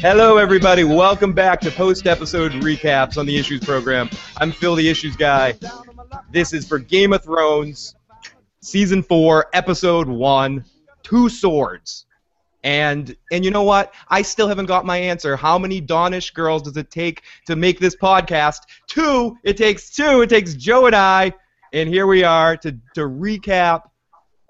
Hello, everybody. Welcome back to post episode recaps on the Issues program. I'm Phil, the Issues guy. This is for Game of Thrones, season four, episode one, Two Swords. And and you know what? I still haven't got my answer. How many Dornish girls does it take to make this podcast? Two. It takes two. It takes Joe and I. And here we are to to recap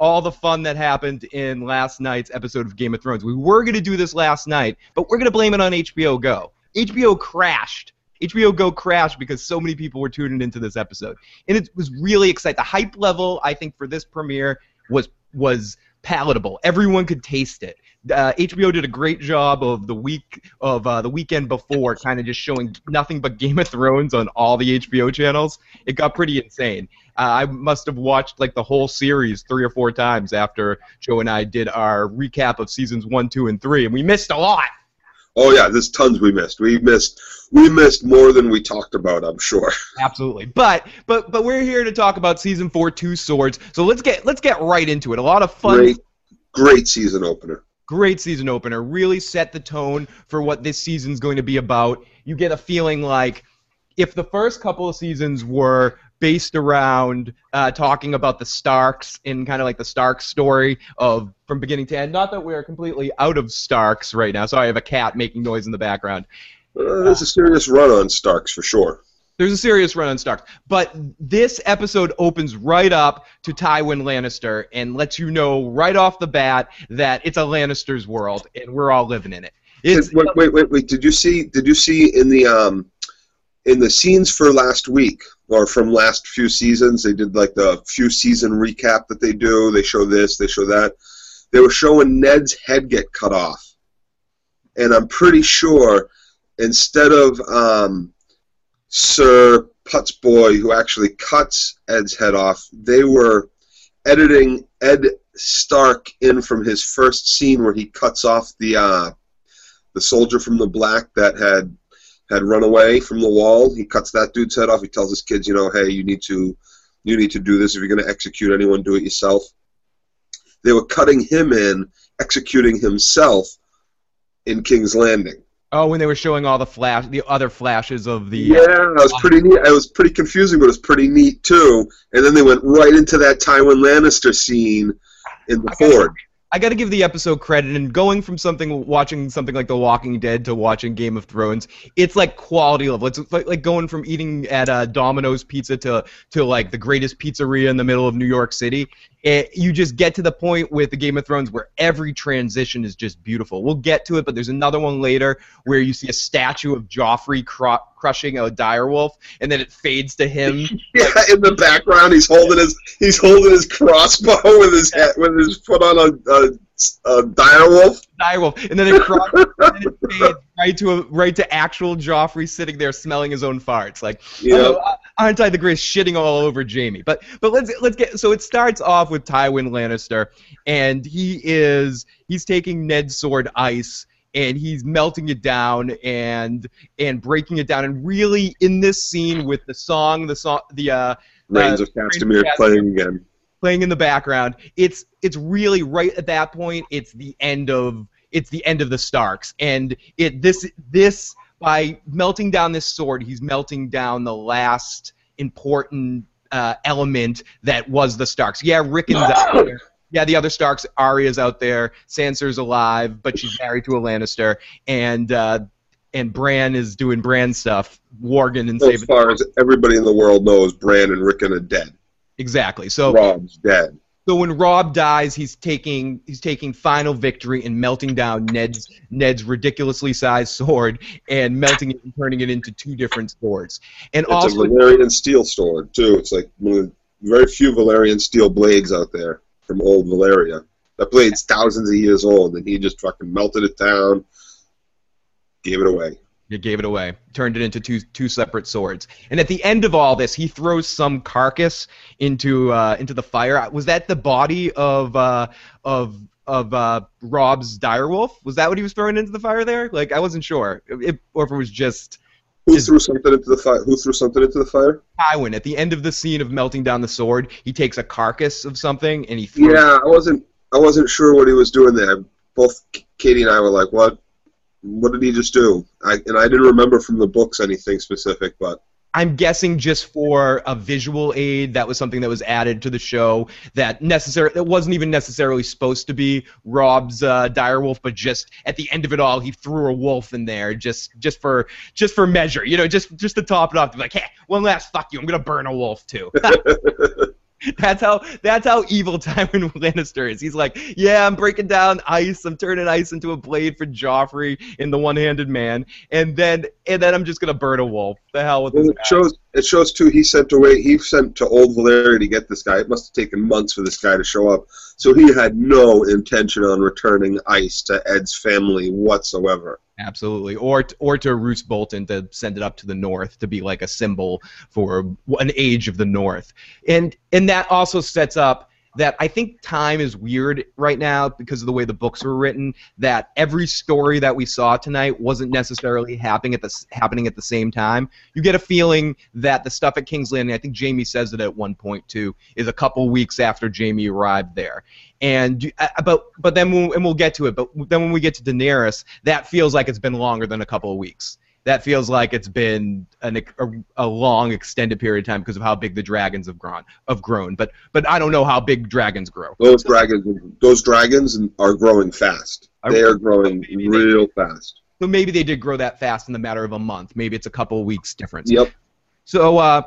all the fun that happened in last night's episode of Game of Thrones. We were going to do this last night, but we're going to blame it on HBO Go. HBO crashed. HBO Go crashed because so many people were tuning into this episode. And it was really exciting. The hype level, I think, for this premiere was was palatable. Everyone could taste it. Uh, HBO did a great job of the week of uh, the weekend before, kind of just showing nothing but Game of Thrones on all the HBO channels. It got pretty insane. Uh, I must have watched like the whole series three or four times after Joe and I did our recap of seasons one, two, and three, and we missed a lot. Oh yeah, there's tons we missed. We missed we missed more than we talked about, I'm sure. Absolutely. But but but we're here to talk about season 4 Two Swords. So let's get let's get right into it. A lot of fun Great great season opener. Great season opener. Really set the tone for what this season's going to be about. You get a feeling like if the first couple of seasons were based around uh, talking about the Starks in kind of like the Stark story of from beginning to end. Not that we're completely out of Starks right now. Sorry, I have a cat making noise in the background. Uh, there's a serious run on Starks for sure. There's a serious run on Starks. But this episode opens right up to Tywin Lannister and lets you know right off the bat that it's a Lannister's world and we're all living in it. It's, wait, wait, wait, wait. Did you see? Did you see in the um, in the scenes for last week or from last few seasons? They did like the few season recap that they do. They show this, they show that. They were showing Ned's head get cut off, and I'm pretty sure instead of um, Sir Putzboy, who actually cuts Ed's head off, they were editing Ed Stark in from his first scene where he cuts off the uh, the soldier from the black that had had run away from the wall. He cuts that dude's head off. He tells his kids, you know, hey, you need to you need to do this if you're going to execute anyone. Do it yourself. They were cutting him in, executing himself in King's Landing. Oh, when they were showing all the flash, the other flashes of the. Uh, yeah, it was pretty neat. It was pretty confusing, but it was pretty neat too. And then they went right into that Tywin Lannister scene in the Ford. I got to give the episode credit, and going from something watching something like The Walking Dead to watching Game of Thrones, it's like quality level. It's like, like going from eating at uh, Domino's Pizza to to like the greatest pizzeria in the middle of New York City. It, you just get to the point with the Game of Thrones where every transition is just beautiful. We'll get to it, but there's another one later where you see a statue of Joffrey cro- crushing a direwolf, and then it fades to him. yeah, like, in the background, he's holding his he's holding his crossbow with his head, with his foot on a, a, a direwolf. Direwolf, and then it crosses and it fades right to a, right to actual Joffrey sitting there smelling his own farts. Like, yeah. oh, uh, aren't I the greatest? Shitting all over Jaime. But but let's let's get so it starts off with Tywin Lannister, and he is he's taking Ned's sword ice and he's melting it down and and breaking it down. And really in this scene with the song the song the uh Rains uh, of Castamere playing again. playing in the background it's it's really right at that point it's the end of it's the end of the Starks. And it this this by melting down this sword he's melting down the last important uh, element that was the Starks. Yeah Rickon's out there yeah, the other Starks, Arya's out there, Sansa's alive, but she's married to a Lannister, and uh, and Bran is doing Bran stuff, warging and As far as everybody in the world knows, Bran and Rickon are dead. Exactly. So Robb's dead. So when Rob dies, he's taking he's taking final victory and melting down Ned's Ned's ridiculously sized sword and melting it and turning it into two different swords. And it's also a Valyrian steel sword too. It's like one of the very few Valyrian steel blades out there from old Valyria. That blade's thousands of years old, and he just fucking melted it down, gave it away. He gave it away, turned it into two two separate swords. And at the end of all this, he throws some carcass into uh, into the fire. Was that the body of uh, of of uh, Robb's direwolf? Was that what he was throwing into the fire there? Like I wasn't sure, if, or if it was just. Who threw something into the fire? Who threw something into the fire? Tywin. At the end of the scene of melting down the sword, he takes a carcass of something and he. Throws yeah, I wasn't. I wasn't sure what he was doing there. Both Katie and I were like, "What? What did he just do?" I, and I didn't remember from the books anything specific, but I'm guessing just for a visual aid, that was something that was added to the show that necessary that wasn't even necessarily supposed to be Rob's uh, direwolf, but just at the end of it all, he threw a wolf in there just just for just for measure, you know, just just to top it off, to be like, hey, one last fuck you, I'm gonna burn a wolf too. That's how that's how evil Tywin Lannister is. He's like, yeah, I'm breaking down ice. I'm turning ice into a blade for Joffrey in the One-Handed Man, and then and then I'm just gonna burn a wolf. The hell with well, this it guy. shows. It shows too. He sent away. He sent to Old Valyria to get this guy. It must have taken months for this guy to show up. So he had no intention on returning ice to Ed's family whatsoever. Absolutely, or or to Roose Bolton to send it up to the north to be like a symbol for an age of the north, and and that also sets up that I think time is weird right now because of the way the books were written. That every story that we saw tonight wasn't necessarily happening at the happening at the same time. You get a feeling that the stuff at King's Landing, I think Jamie says it at one point too, is a couple weeks after Jamie arrived there. And uh, but but then we'll, and we'll get to it. But then when we get to Daenerys, that feels like it's been longer than a couple of weeks. That feels like it's been an, a, a long extended period of time because of how big the dragons have grown. Have grown, but but I don't know how big dragons grow. Those dragons, those dragons are growing fast. They are growing real fast. So maybe they did grow that fast in the matter of a month. Maybe it's a couple of weeks difference. Yep. So uh,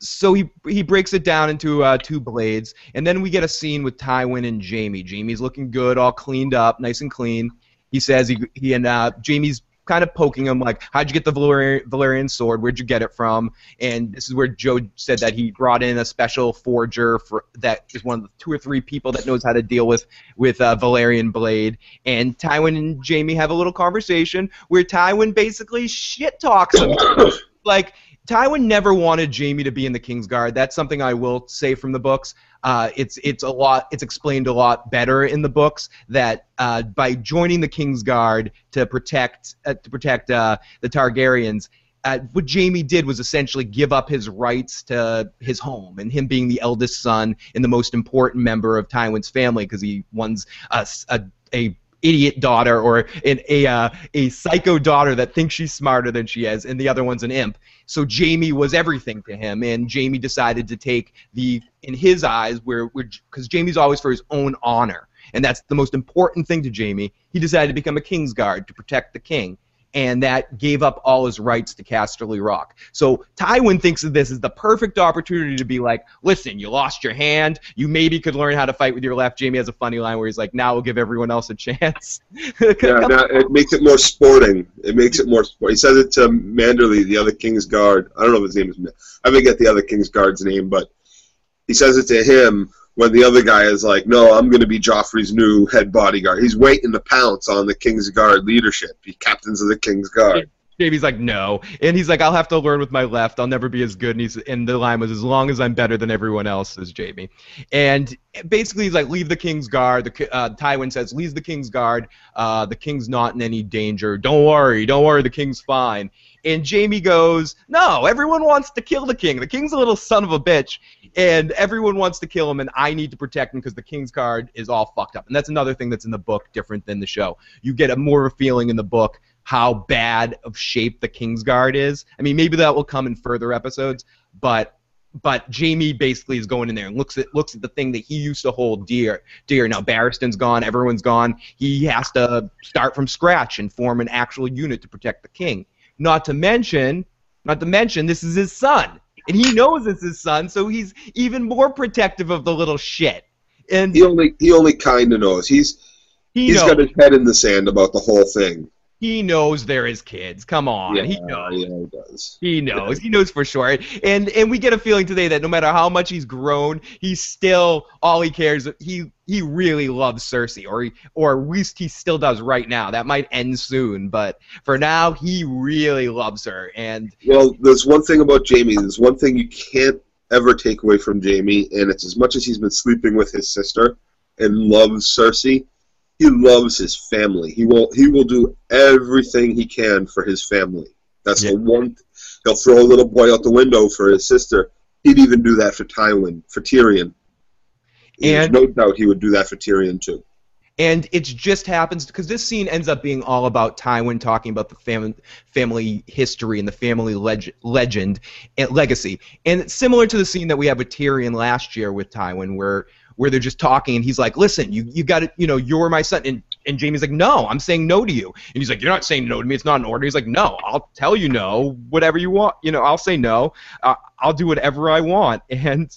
so he he breaks it down into uh, two blades, and then we get a scene with Tywin and Jamie. Jamie's looking good, all cleaned up, nice and clean. He says he he and uh, Jamie's kind of poking him like, "How'd you get the Valyrian, Valyrian sword? Where'd you get it from?" And this is where Joe said that he brought in a special forger for that is one of the two or three people that knows how to deal with with uh, Valyrian blade. And Tywin and Jamie have a little conversation where Tywin basically shit talks him. like Tywin never wanted Jamie to be in the Kingsguard. That's something I will say from the books. Uh, it's it's a lot. It's explained a lot better in the books that uh, by joining the Kingsguard to protect uh, to protect uh, the Targaryens, uh, what Jamie did was essentially give up his rights to his home and him being the eldest son and the most important member of Tywin's family because he one's a, a, a idiot daughter or an, a uh, a psycho daughter that thinks she's smarter than she is, and the other one's an imp. So Jamie was everything to him, and Jamie decided to take the, in his eyes, where because Jamie's always for his own honor, and that's the most important thing to Jamie. He decided to become a Kingsguard to protect the king, and that gave up all his rights to Casterly Rock. So Tywin thinks of this as the perfect opportunity to be like, listen, you lost your hand, you maybe could learn how to fight with your left. Jamie has a funny line where he's like, now we'll give everyone else a chance. Yeah, now it makes it more sporting. It makes it more sport. He says it to Manderley, the other King's Guard. I don't know if his name is. I forget the other King's Guard's name, but he says it to him when the other guy is like, "No, I'm going to be Joffrey's new head bodyguard." He's waiting to pounce on the King's Guard leadership. He captains of the King's Guard. Jamie's like, no, and he's like, I'll have to learn with my left. I'll never be as good. And he's and the line was, as long as I'm better than everyone else, says Jamie. And basically, he's like, leave the King's Guard. The uh, Tywin says, leave the King's Guard. Uh, the King's not in any danger. Don't worry, don't worry. The King's fine. And Jamie goes, no, everyone wants to kill the King. The King's a little son of a bitch, and everyone wants to kill him, and I need to protect him because the King's Guard is all fucked up. And that's another thing that's in the book different than the show. You get a more of a feeling in the book how bad of shape the Kingsguard is. I mean, maybe that will come in further episodes, but but Jamie basically is going in there and looks at looks at the thing that he used to hold dear. Dear now, Barristan's gone, everyone's gone. He has to start from scratch and form an actual unit to protect the king. Not to mention, not to mention, this is his son, and he knows it's his son, so he's even more protective of the little shit. And he only he only kind of knows. He's he he's knows. got his head in the sand about the whole thing. He knows they're his kids. Come on, yeah, he knows. Yeah, he does. He knows. He knows for sure. And and we get a feeling today that no matter how much he's grown, he's still all he cares. He he really loves Cersei, or he, or at least he still does right now. That might end soon, but for now, he really loves her. And well, there's one thing about Jamie. There's one thing you can't ever take away from Jamie, and it's as much as he's been sleeping with his sister and loves Cersei he loves his family. He will he will do everything he can for his family. That's yeah. the one. He'll throw a little boy out the window for his sister. He'd even do that for Tywin, for Tyrion. And There's no doubt he would do that for Tyrion too. And it just happens because this scene ends up being all about Tywin talking about the fam- family history and the family leg- legend and legacy. And similar to the scene that we have with Tyrion last year with Tywin, where where they're just talking and he's like, "Listen, you you got to, you know, you're my son." And and Jaime's like, "No, I'm saying no to you." And he's like, "You're not saying no to me. It's not an order." He's like, "No, I'll tell you no, whatever you want. You know, I'll say no. Uh, I'll do whatever I want." And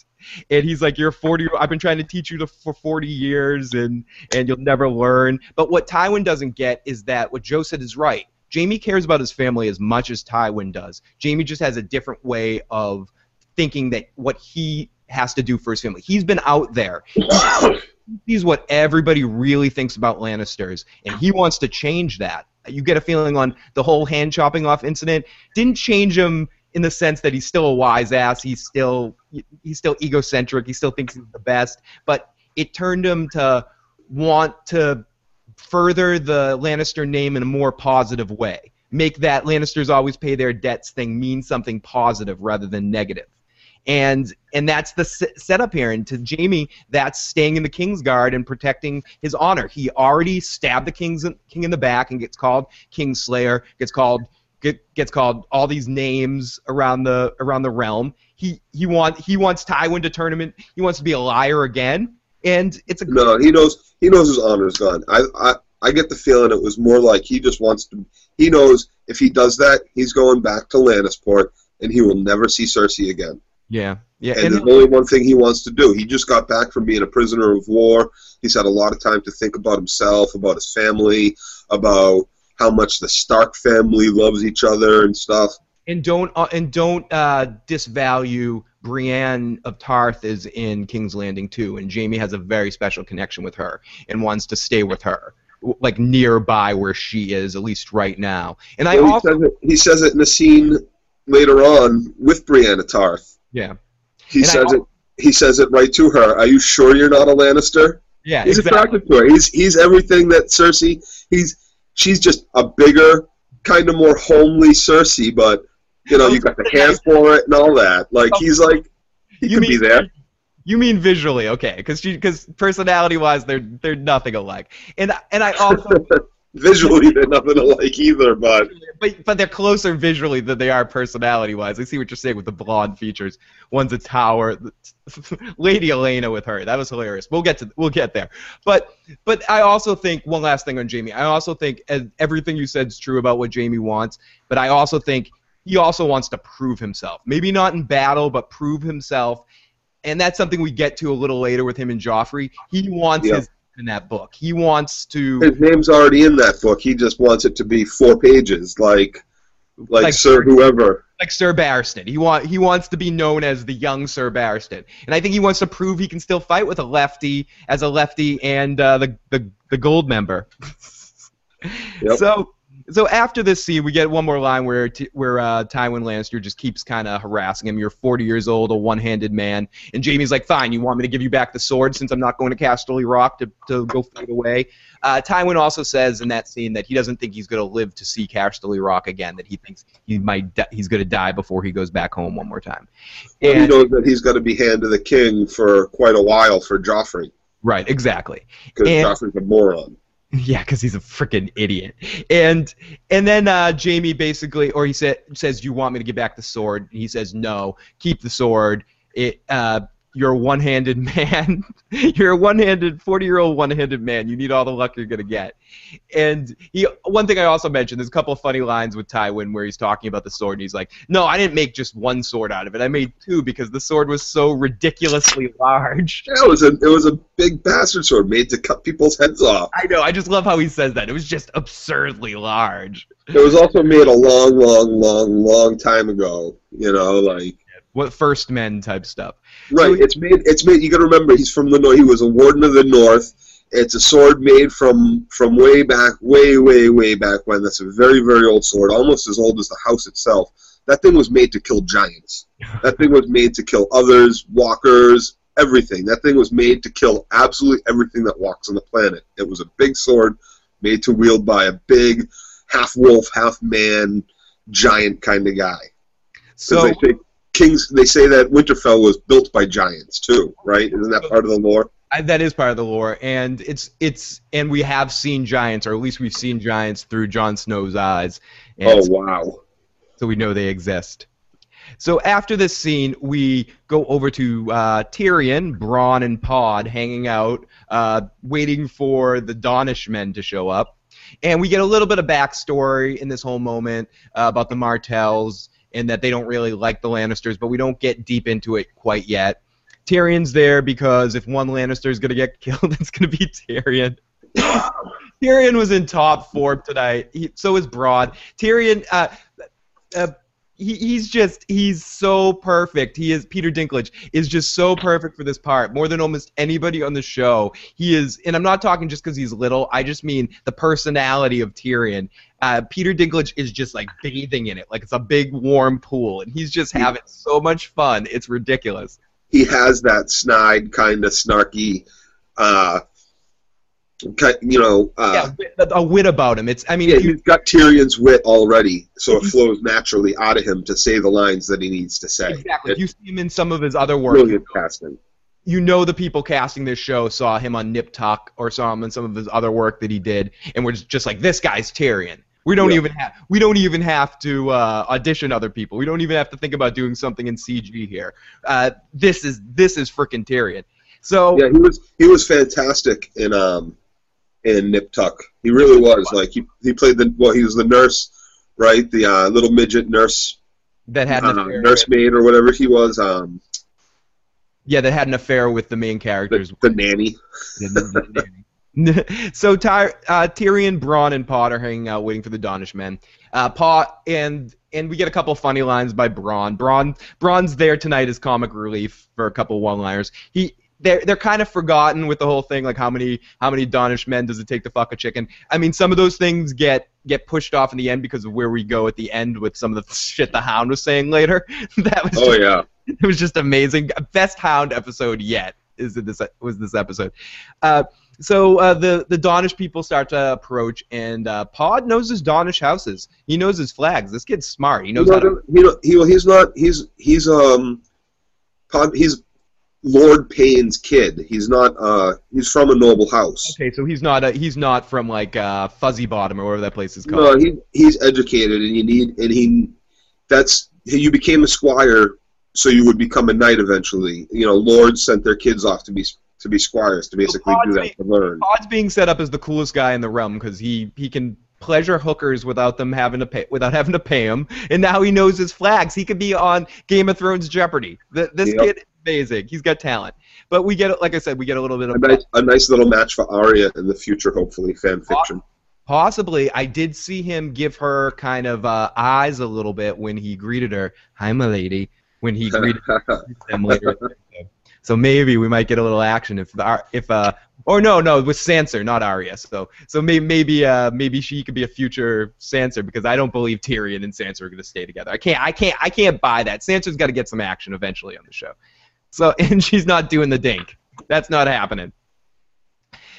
and he's like, "You're 40. I've been trying to teach you to, for 40 years, and and you'll never learn." But what Tywin doesn't get is that what Joe said is right. Jamie cares about his family as much as Tywin does. Jamie just has a different way of thinking that what he has to do for his family. He's been out there. He's what everybody really thinks about Lannisters, and he wants to change that. You get a feeling on the whole hand chopping off incident didn't change him in the sense that he's still a wise ass. He's still he's still egocentric. He still thinks he's the best, but it turned him to want to further the Lannister name in a more positive way. Make that Lannisters always pay their debts thing mean something positive rather than negative and and that's the setup here. And to Jamie, that's staying in the Kingsguard and protecting his honor. He already stabbed the king's king in the back and gets called Kingslayer. Gets called get, gets called all these names around the around the realm. He he want he wants Tywin to turn him in. He wants to be a liar again. And it's a no. He knows he knows his honor's gone. I I I get the feeling it was more like he just wants to. He knows if he does that, he's going back to Lannisport, and he will never see Cersei again. Yeah, yeah. And, and there's only one thing he wants to do. He just got back from being a prisoner of war. He's had a lot of time to think about himself, about his family, about how much the Stark family loves each other and stuff. And don't uh, and don't uh, disvalue Brienne of Tarth is in King's Landing too, and Jaime has a very special connection with her and wants to stay with her, like nearby where she is, at least right now. And well, I also he says, it, he says it in a scene later on with Brienne of Tarth yeah. He and says I, it. He says it right to her. Are you sure you're not a Lannister? Yeah, he's exactly. attracted to her. He's he's everything that Cersei. He's she's just a bigger, kind of more homely Cersei, but you know you got the hands for it and all that. Like oh. he's like he you could mean, be there. You mean visually, okay? Because because personality-wise, they're they're nothing alike. And and I also visually they're nothing alike either, but but but they're closer visually than they are personality wise. I see what you're saying with the blonde features. One's a tower. Lady Olenna with her. That was hilarious. We'll get to we'll get there. But but I also think one last thing on Jaime. I also think everything you said is true about what Jaime wants, but I also think he also wants to prove himself. Maybe not in battle, but prove himself. And that's something we get to a little later with him and Joffrey. He wants his in that book. He wants to. His name's already in that book. He just wants it to be four pages, like like, like Sir whoever. Like Sir Barristan. He want he wants to be known as the young Sir Barristan, and I think he wants to prove he can still fight with a lefty as a lefty and uh, the the the gold member. yep. So so after this scene, we get one more line where t- where uh, Tywin Lannister just keeps kind of harassing him. You're 40 years old, a one-handed man, and Jaime's like, "Fine, you want me to give you back the sword since I'm not going to Casterly Rock to, to go fight away." Uh, Tywin also says in that scene that he doesn't think he's going to live to see Casterly Rock again. That he thinks he might di- he's going to die before he goes back home one more time. Well, and, he knows that he's going to be hand to the king for quite a while for Joffrey. Right, exactly. Because Joffrey's a moron. Yeah, because he's a freaking idiot. And and then uh, Jaime basically, or he said says, "You want me to give back the sword?" he says, "No, keep the sword." It uh, you're a one-handed man. you're a one-handed, 40-year-old one-handed man. You need all the luck you're gonna get. And he, one thing I also mentioned, there's a couple of funny lines with Tywin where he's talking about the sword, and he's like, "No, I didn't make just one sword out of it. I made two because the sword was so ridiculously large." Yeah, it was a, it was a big bastard sword made to cut people's heads off. I know. I just love how he says that. It was just absurdly large. It was also made a long, long, long, long time ago. You know, like what first men type stuff. Right. So, it's made. It's made. You got to remember, he's from the north. He was a warden of the north. It's a sword made from from way back, way, way, way back when. That's a very, very old sword, almost as old as the house itself. That thing was made to kill giants. that thing was made to kill others, walkers, everything. That thing was made to kill absolutely everything that walks on the planet. It was a big sword made to wield by a big, half wolf, half man, giant kind of guy. So they Kings. They say that Winterfell was built by giants too, right? Isn't that part of the lore? I, that is part of the lore, and it's it's and we have seen giants, or at least we've seen giants through Jon Snow's eyes. Oh wow. so we know they exist. So after this scene, we go over to uh, Tyrion, Bronn, and Pod hanging out, uh, waiting for the Dornish men to show up. And we get a little bit of backstory in this whole moment uh, about the Martells and that they don't really like the Lannisters, but we don't get deep into it quite yet. Tyrion's there because if one Lannister is going to get killed, it's going to be Tyrion. Tyrion was in top form tonight. He, so is Bronn. Tyrion, uh, uh, he, he's just he's so perfect. He is Peter Dinklage is just so perfect for this part, more than almost anybody on the show. He is, and I'm not talking just because he's little. I just mean the personality of Tyrion. Uh, Peter Dinklage is just like bathing in it, like it's a big warm pool, and he's just having so much fun. It's ridiculous. He has that snide kind of snarky, uh, you know. Uh, yeah, a wit about him. It's I mean, Yeah, you, he's got Tyrion's wit already, so it flows naturally out of him to say the lines that he needs to say. exactly. It's you see him in some of his other work, brilliant casting. you know the people casting this show saw him on Nip Tuck or saw him in some of his other work that he did, and we're just like, this guy's Tyrion. We don't Yeah. even have we don't even have to uh, audition other people. We don't even have to think about doing something in CG here. Uh, this is this is freaking Tyrion. So Yeah, he was he was fantastic in um in Nip Tuck. He really was. Like he he played the well, he was the nurse, right? The uh, little midget nurse, that had an uh, nursemaid or whatever he was. Um, yeah, that had an affair with the main characters. the, the nanny. so Ty- uh, Tyrion, Bronn, and Pod are hanging out waiting for the Dornish men. Uh, Pod and and we get a couple funny lines by Bronn. Bronn Bronn's there tonight as comic relief for a couple one-liners. He they're they're kind of forgotten with the whole thing, like how many how many Dornish men does it take to fuck a chicken? I mean, some of those things get get pushed off in the end because of where we go at the end with some of the shit the Hound was saying later. that was Oh just, yeah. it was just amazing. Best Hound episode yet is this was this episode. Uh, so uh, the the Dornish people start to approach, and uh, Pod knows his Dornish houses. He knows his flags. This kid's smart. He He, knows how to. he, he, he's not. He's he's um, Pod, he's Lord Payne's kid. He's not. Uh, he's from a noble house. Okay, so he's not a, he's not from like uh, Fuzzy Bottom or whatever that place is called. No, he he's educated, and you need, and he, that's you became a squire, so you would become a knight eventually. You know, lords sent their kids off to be to be squires to basically do Pod's that to learn. Pod's being set up as the coolest guy in the realm because he he can pleasure hookers without them having to pay without having to pay him, and now he knows his flags. He could be on Game of Thrones Jeopardy. Th this Yep. kid amazing. He's got talent. But we get like I said, we get a little bit A of nice, a nice little match for Arya in the future, hopefully fan fiction. Possibly, I did see him give her kind of uh, eyes a little bit when he greeted her. Hi, my lady. When he greeted them later. in the episode. So maybe we might get a little action if the if uh or no no with Sansa not Arya so so maybe maybe uh maybe she could be a future Sansa because I don't believe Tyrion and Sansa are going to stay together I can't I can't I can't buy that Sansa's got to get some action eventually on the show so and she's not doing the dink. That's not happening.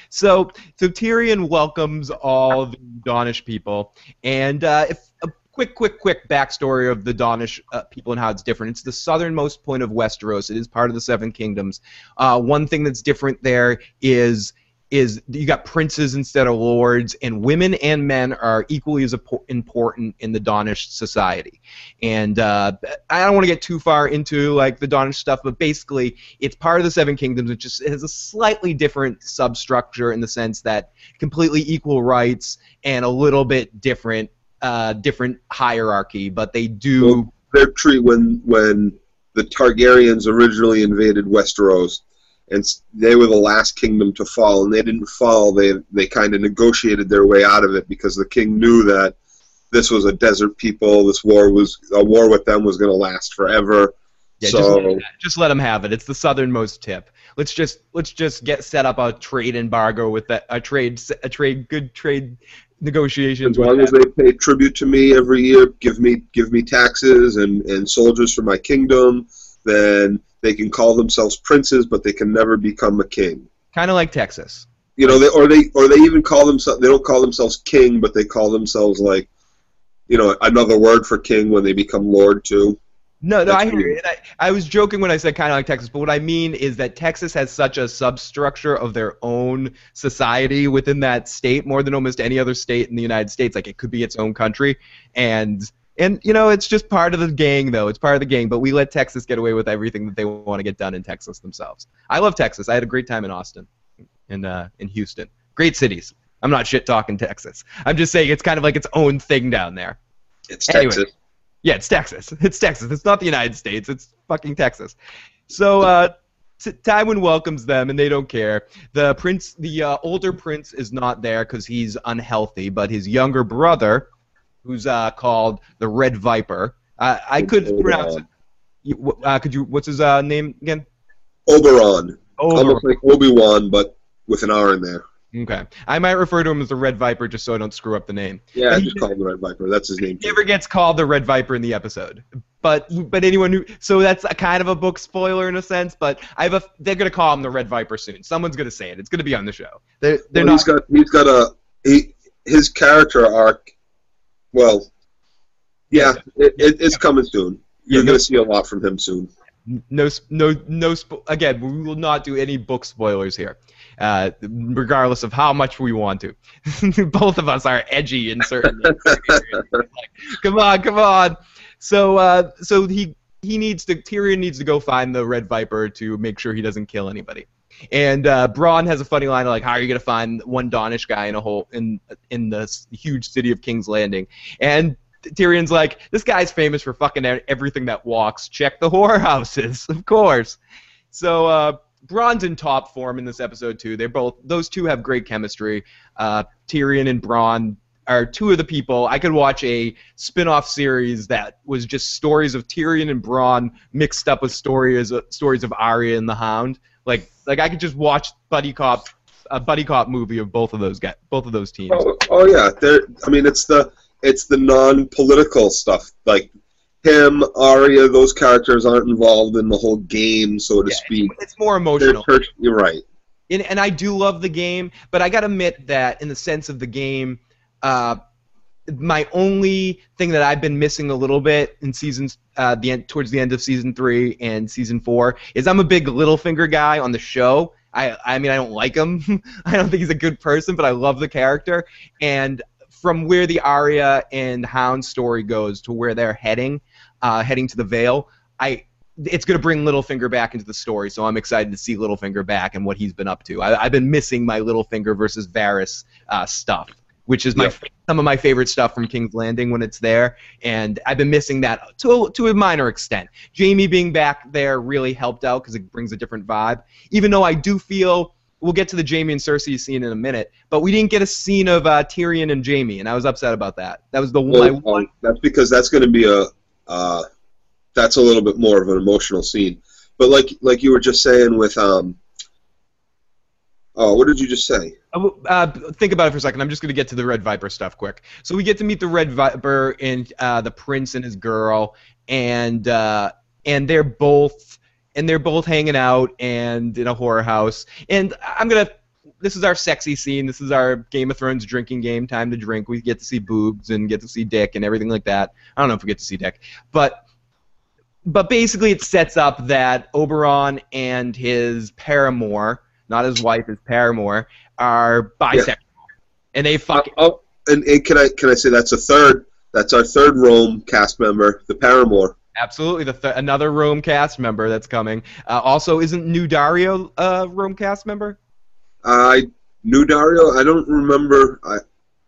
So so Tyrion welcomes all the Dornish people. And uh, if a quick quick quick backstory of the Dornish uh, people and how it's different. It's the southernmost point of Westeros. It is part of the Seven Kingdoms. Uh, one thing that's different there is is you got princes instead of lords, and women and men are equally as important in the Dornish society. And uh, I don't want to get too far into like the Dornish stuff, but basically, it's part of the Seven Kingdoms. It just has a slightly different substructure in the sense that completely equal rights and a little bit different, uh, different hierarchy. But they do. Well, Their tree when when the Targaryens originally invaded Westeros, and they were the last kingdom to fall, and they didn't fall. They they kind of negotiated their way out of it because the king knew that this was a desert people. This war was a war with them was going to last forever. Yeah, so just, let just let them have it. It's the southernmost tip. Let's just let's just get set up a trade embargo with that a trade a trade good trade negotiations. as long as they pay tribute to me every year, give me give me taxes and, and soldiers for my kingdom, then they can call themselves princes, but they can never become a king. kind of like Texas. You know, they or they or they even call themselves they don't call themselves king, but they call themselves like, you know, another word for king when they become lord too. No, no, That's I hear you. I, I was joking when I said kind of like Texas, but what I mean is that Texas has such a substructure of their own society within that state, more than almost any other state in the United States. Like it could be its own country, and and you know it's just part of the gang, though. It's part of the gang. But we let Texas get away with everything that they want to get done in Texas themselves. I love Texas. I had a great time in Austin, and uh, in Houston. Great cities. I'm not shit talking Texas. I'm just saying it's kind of like its own thing down there. It's Anyway. Texas. Yeah, it's Texas. It's Texas. It's not the United States. It's fucking Texas. So uh, T- Tywin welcomes them, and they don't care. The prince, the uh, older prince, is not there because he's unhealthy. But his younger brother, who's uh, called the Red Viper, uh, I could Oberyn. pronounce it. You- Uh, could you? What's his uh, name again? Oberyn. Oberyn. Almost like Obi Wan, but with an R in there. Okay. I might refer to him as the Red Viper just so I don't screw up the name. Yeah, I just call him the Red Viper. That's his name. He never gets called the Red Viper in the episode. But but anyone who so that's a kind of a book spoiler in a sense. But I have a they're gonna call him the Red Viper soon. Someone's gonna say it. It's gonna be on the show. They're they're well, not. he's got he's got a he his character arc. Well, yeah, it, it, it's coming soon. You're gonna no- see a lot from him soon. no no no spo- again we will not do any book spoilers here. Uh, regardless of how much we want to. Both of us are edgy in certain like, come on come on. So uh, so he he needs to Tyrion needs to go find the red viper to make sure he doesn't kill anybody and uh, Bronn has a funny line like, "How are you gonna find one Dornish guy in a hole in in the huge city of King's Landing?" And Tyrion's like, "This guy's famous for fucking everything that walks. Check the whorehouses, of course." So uh, Bronn's in top form in this episode too. They're both those two have great chemistry. Uh, Tyrion and Bronn are two of the people I could watch a spin-off series that was just stories of Tyrion and Bronn mixed up with stories of stories of Arya and the Hound. Like like I could just watch buddy cop a buddy cop movie of both of those guys, both of those teams. Oh, oh yeah, there. I mean, it's the it's the non-political stuff like him, Arya. Those characters aren't involved in the whole game, so to Yeah, speak. It's more emotional. per- You're right. and, and I do love the game, but I gotta admit that in the sense of the game, uh, my only thing that I've been missing a little bit in seasons, uh, the end towards the end of season three and season four is I'm a big Littlefinger guy on the show. I I mean I don't like him. I don't think he's a good person, but I love the character. And from where the Arya and Hound story goes to where they're heading, uh, heading to the Vale, I it's going to bring Littlefinger back into the story, so I'm excited to see Littlefinger back and what he's been up to. I, I've been missing my Littlefinger versus Varys uh, stuff, which is my Yeah. some of my favorite stuff from King's Landing when it's there, and I've been missing that to to a minor extent. Jamie being back there really helped out because it brings a different vibe. Even though I do feel we'll get to the Jamie and Cersei scene in a minute, but we didn't get a scene of uh, Tyrion and Jamie, and I was upset about that. That was the one. my Well, um, that's because that's going to be a uh, that's a little bit more of an emotional scene. But like like you were just saying with um oh what did you just say? Uh, uh, think about it for a second. I'm just going to get to the Red Viper stuff quick. So we get to meet the Red Viper and uh, the prince and his girl, and uh, and they're both and they're both hanging out and in a horror house. And I'm gonna. This is our sexy scene. This is our Game of Thrones drinking game. Time to drink. We get to see boobs and get to see dick and everything like that. I don't know if we get to see dick, but but basically it sets up that Oberyn and his paramour, not his wife, his paramour, are bisexual, and they fuck. Oh, and, and can I can I say that's a third that's our third Rome cast member, the paramour. Absolutely, the th- another Rome cast member that's coming. Uh, also, isn't New Daario a Rome cast member? I knew Daario. I don't remember. I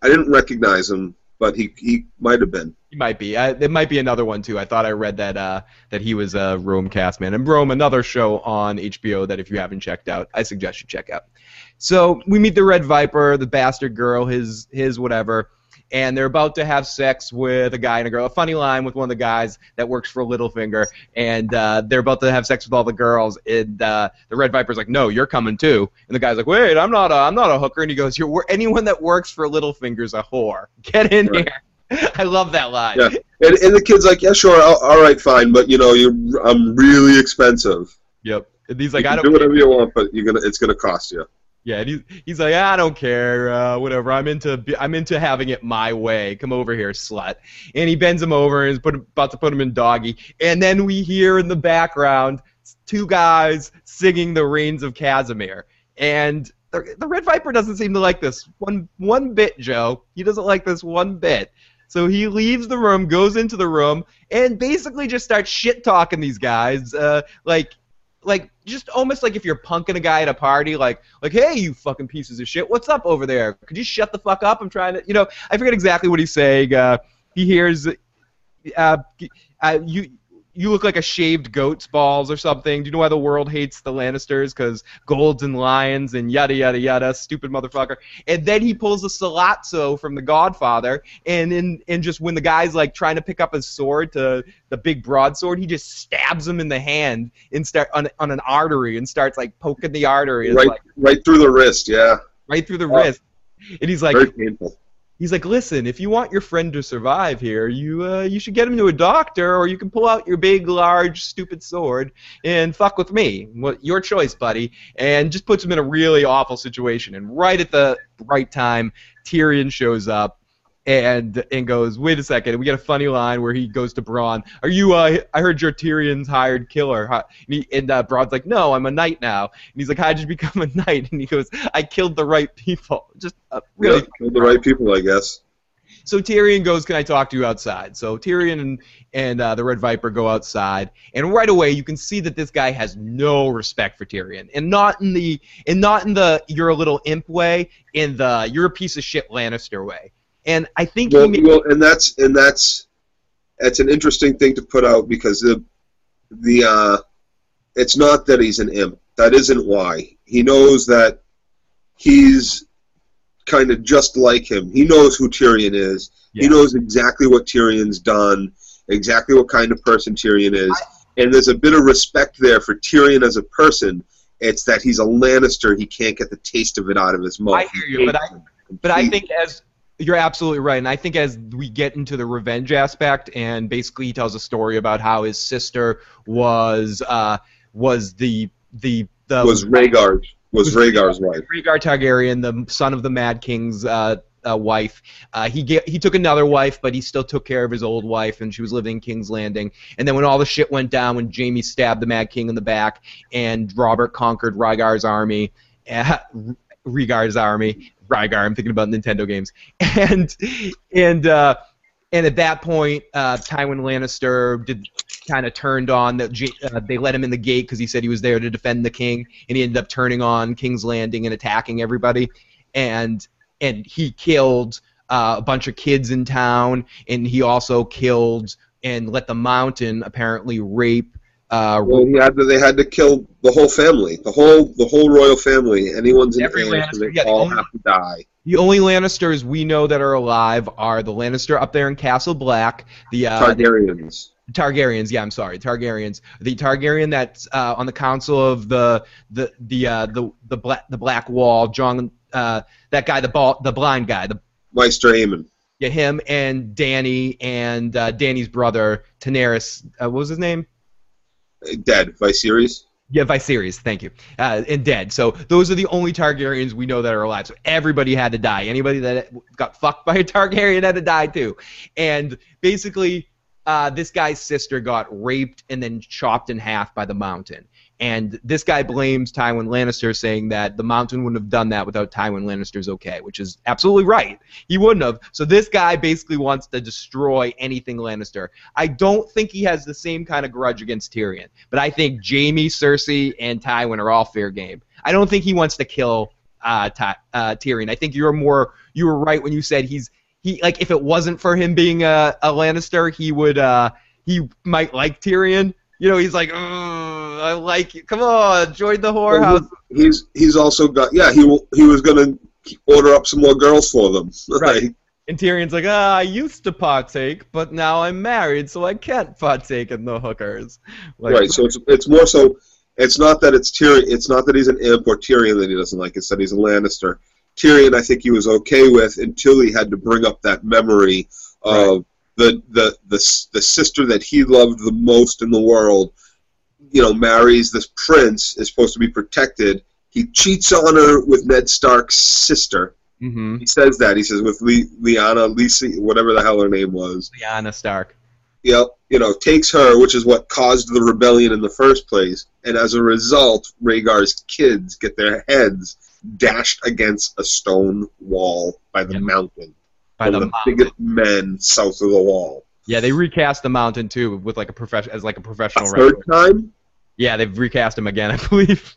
I didn't recognize him, but he he might have been. He might be. Uh, there might be another one too. I thought I read that uh, that he was a Rome cast man. And Rome, another show on HBO that if you haven't checked out, I suggest you check out. So we meet the Red Viper, the bastard girl, his his whatever, and they're about to have sex with a guy and a girl. A funny line with one of the guys that works for Littlefinger, and uh, they're about to have sex with all the girls. And uh, the Red Viper's like, "No, you're coming too." And the guy's like, "Wait, I'm not a I'm not a hooker." And he goes, "You're anyone that works for Littlefinger's a whore. Get in Right. here." I love that line. Yeah. And, and the kid's like, yeah, sure, all, all right, fine, but you know, you I'm really expensive. Yep. And he's like, you I don't. do whatever you want, but you're gonna it's gonna cost you. Yeah, and he's, he's like, I don't care, uh, whatever. I'm into I'm into having it my way. Come over here, slut. And he bends him over and is put, about to put him in doggy. And then we hear in the background two guys singing the Rains of Castamere. And the, the Red Viper doesn't seem to like this one one bit, Joe. He doesn't like this one bit. So he leaves the room, goes into the room, and basically just starts shit talking these guys. Uh, like like just almost like if you're punking a guy at a party, like like hey you fucking pieces of shit, what's up over there? Could you shut the fuck up? I'm trying to, you know, I forget exactly what he's saying. Uh, he hears, uh, uh, you you look like a shaved goat's balls or something. Do you know why the world hates the Lannisters? Because golds and lions and yada yada yada. Stupid motherfucker. And then he pulls a Sollozzo from The Godfather, and in and just when the guy's like trying to pick up his sword to the big broadsword, he just stabs him in the hand and start on, on an artery and starts like poking the artery. Right, like, right through the wrist. Yeah. Right through the wrist. And he's like, very painful he's like, listen, if you want your friend to survive here, you uh, you should get him to a doctor, or you can pull out your big, large, stupid sword and fuck with me. What your choice, buddy? And just puts him in a really awful situation. And right at the right time, Tyrion shows up and and goes, wait a second. We get a funny line where he goes to Bronn, "Are you? Uh, I heard you're Tyrion's hired killer." And, he, and uh, Bronn's like, "No, I'm a knight now." And he's like, "How'd you become a knight?" And he goes, "I killed the right people." Just uh, really yeah, killed the right people, I guess. So Tyrion goes, "Can I talk to you outside?" So Tyrion and and uh, the Red Viper go outside, and right away you can see that this guy has no respect for Tyrion, and not in the and not in the you're a little imp way, in the you're a piece of shit Lannister way. And I think well, made, well, and that's and that's that's an interesting thing to put out because the the uh, it's not that he's an imp. That isn't why. He knows that he's kind of just like him. He knows who Tyrion is. Yeah. He knows exactly what Tyrion's done, exactly what kind of person Tyrion is. I, and there's a bit of respect there for Tyrion as a person. It's that he's a Lannister. He can't get the taste of it out of his mouth. I hear you, but I, but I think as you're absolutely right, and I think as we get into the revenge aspect, and basically he tells a story about how his sister was uh, was the the the was Rhaegar was Rhaegar's wife. Rhaegar Targaryen, the son of the Mad King's uh, uh, wife. Uh, he get, he took another wife, but he still took care of his old wife, and she was living in King's Landing. And then when all the shit went down, when Jaime stabbed the Mad King in the back, and Robert conquered Rhaegar's army, uh, Rhaegar's army, Rygar. I'm thinking about Nintendo games, and and uh, and at that point, uh, Tywin Lannister did kind of turned on that uh, they let him in the gate because he said he was there to defend the king, and he ended up turning on King's Landing and attacking everybody, and and he killed uh, a bunch of kids in town, and he also killed and let the Mountain apparently rape uh, well, he had to, they had to kill the whole family, the whole the whole royal family. Anyone's in Every Lannister, they yeah, all only, have to die. The only Lannisters we know that are alive are the Lannister up there in Castle Black, the uh, Targaryens. The Targaryens, yeah, I'm sorry, Targaryens. The Targaryen that's uh, on the council of the the the uh, the the black the Black Wall, John, uh, that guy, the ball, the blind guy, the Maester Aemon. Yeah, him and Danny and uh, Dany's brother Daenerys. Uh, what was his name? Dead. Viserys? Yeah, Viserys. Thank you. Uh, and dead. So those are the only Targaryens we know that are alive. So everybody had to die. Anybody that got fucked by a Targaryen had to die too. And basically, uh, this guy's sister got raped and then chopped in half by the Mountain. And this guy blames Tywin Lannister, saying that the Mountain wouldn't have done that without Tywin Lannister's okay, which is absolutely right. He wouldn't have. So this guy basically wants to destroy anything Lannister. I don't think he has the same kind of grudge against Tyrion, but I think Jaime, Cersei, and Tywin are all fair game. I don't think he wants to kill uh, Ty- uh, Tyrion. I think you're more you were right when you said he's he like if it wasn't for him being a, a Lannister, he would uh, he might like Tyrion you know, he's like, I like you. Come on, join the whorehouse. He's he's also got yeah. He he was gonna order up some more girls for them. Right. and Tyrion's like, ah, I used to partake, but now I'm married, so I can't partake in the hookers. Like, right. So it's it's more so. It's not that it's Tyrion. It's not that he's an imp or Tyrion that he doesn't like. It's that he's a Lannister. Tyrion, I think he was okay with until he had to bring up that memory of right the, the the the sister that he loved the most in the world, you know, marries this prince is supposed to be protected, he cheats on her with Ned Stark's sister. Mm-hmm. He says that. He says with Le- Liana, Lisa, whatever the hell her name was. Lyanna Stark. Yep. You know, takes her, which is what caused the rebellion in the first place. And as a result, Rhaegar's kids get their heads dashed against a stone wall by the Yep. mountain. By One the of the mountain. biggest men south of the wall. Yeah, they recast the mountain too with like a profession as like a A professional third wrestler. time? Yeah, they've recast him again, I believe.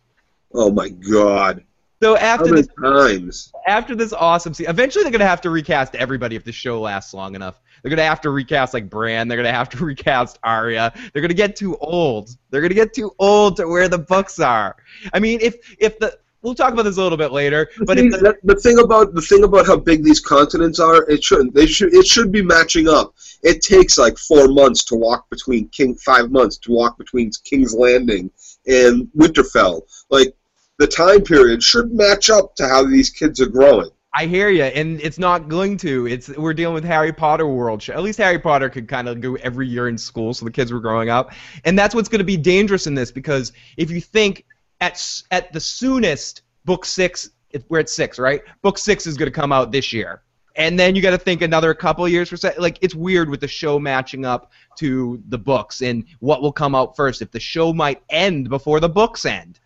Oh my god. So How after many this times? after this awesome scene, eventually they're gonna have to recast everybody if the show lasts long enough. They're gonna have to recast like Bran. They're gonna have to recast Arya. They're gonna get too old. They're gonna get too old to where the books are. I mean, if if the we'll talk about this a little bit later, but See, the, the thing about the thing about how big these continents are, it shouldn't. They should. It should be matching up. It takes like four months to walk between King. Five months to walk between King's Landing and Winterfell. Like the time period should match up to how these kids are growing. I hear you, and it's not going to. It's we're dealing with Harry Potter world. Sh- At least Harry Potter could kind of go every year in school, so the kids were growing up, and that's what's going to be dangerous in this because if you think at at the soonest, book six, we're at six, right? Book six is going to come out this year, and then you got to think another couple years for like it's weird with the show matching up to the books and what will come out first. If the show might end before the books end,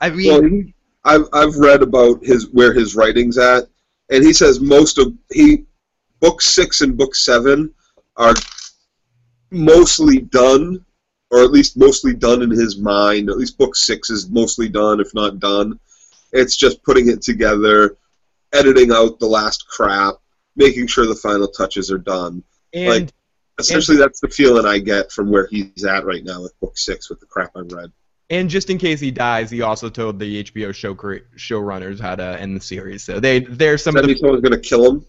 I mean, Well, I've I've read about his where his writing's at, and he says most of he book six and book seven are mostly done, or at least mostly done in his mind. At least book six is mostly done, if not done. It's just putting it together, editing out the last crap, making sure the final touches are done. and like- Essentially, that's the feeling I get from where he's at right now with book six, with the crap I've read. And just in case he dies, he also told the HBO show showrunners how to end the series. So they there's Does some that of the someone's going to kill him?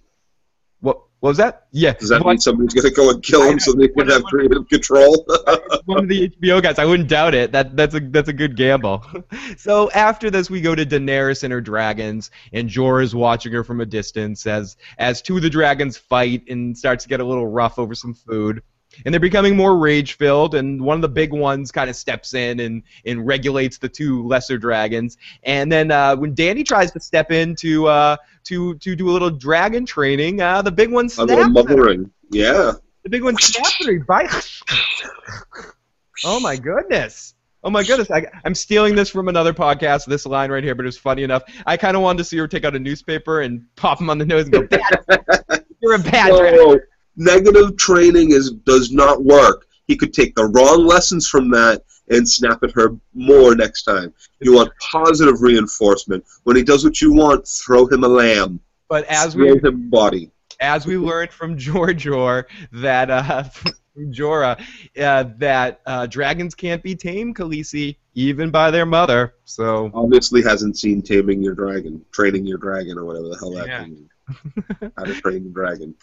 what what was that? Yeah, Does that one, mean somebody's going to go and kill him so they can have creative control? one of the HBO guys. I wouldn't doubt it. That that's a that's a good gamble. so after this, we go to Daenerys and her dragons, and Jorah's watching her from a distance as as two of the dragons fight and starts to get a little rough over some food. And they're becoming more rage filled, and one of the big ones kind of steps in and, and regulates the two lesser dragons. And then uh, when Danny tries to step in to uh, to to do a little dragon training, uh, the big one A snaps. little at her. mothering. Yeah. The big one snaps at her. Bites. Oh my goodness. Oh my goodness. I, I'm stealing this from another podcast, this line right here, but it's funny enough. I kind of wanted to see her take out a newspaper and pop him on the nose and go, bad. You're a bad dragon. Negative training is does not work. He could take the wrong lessons from that and snap at her more next time. You want positive reinforcement. When he does what you want, throw him a lamb. But as throw we him body. as we learned from George Orr that uh, from Jorah uh, that uh, dragons can't be tamed, Khaleesi, even by their mother. So Obviously hasn't seen Taming Your Dragon, Training Your Dragon, or whatever the hell that Yeah. thing is. How to Train Your Dragon.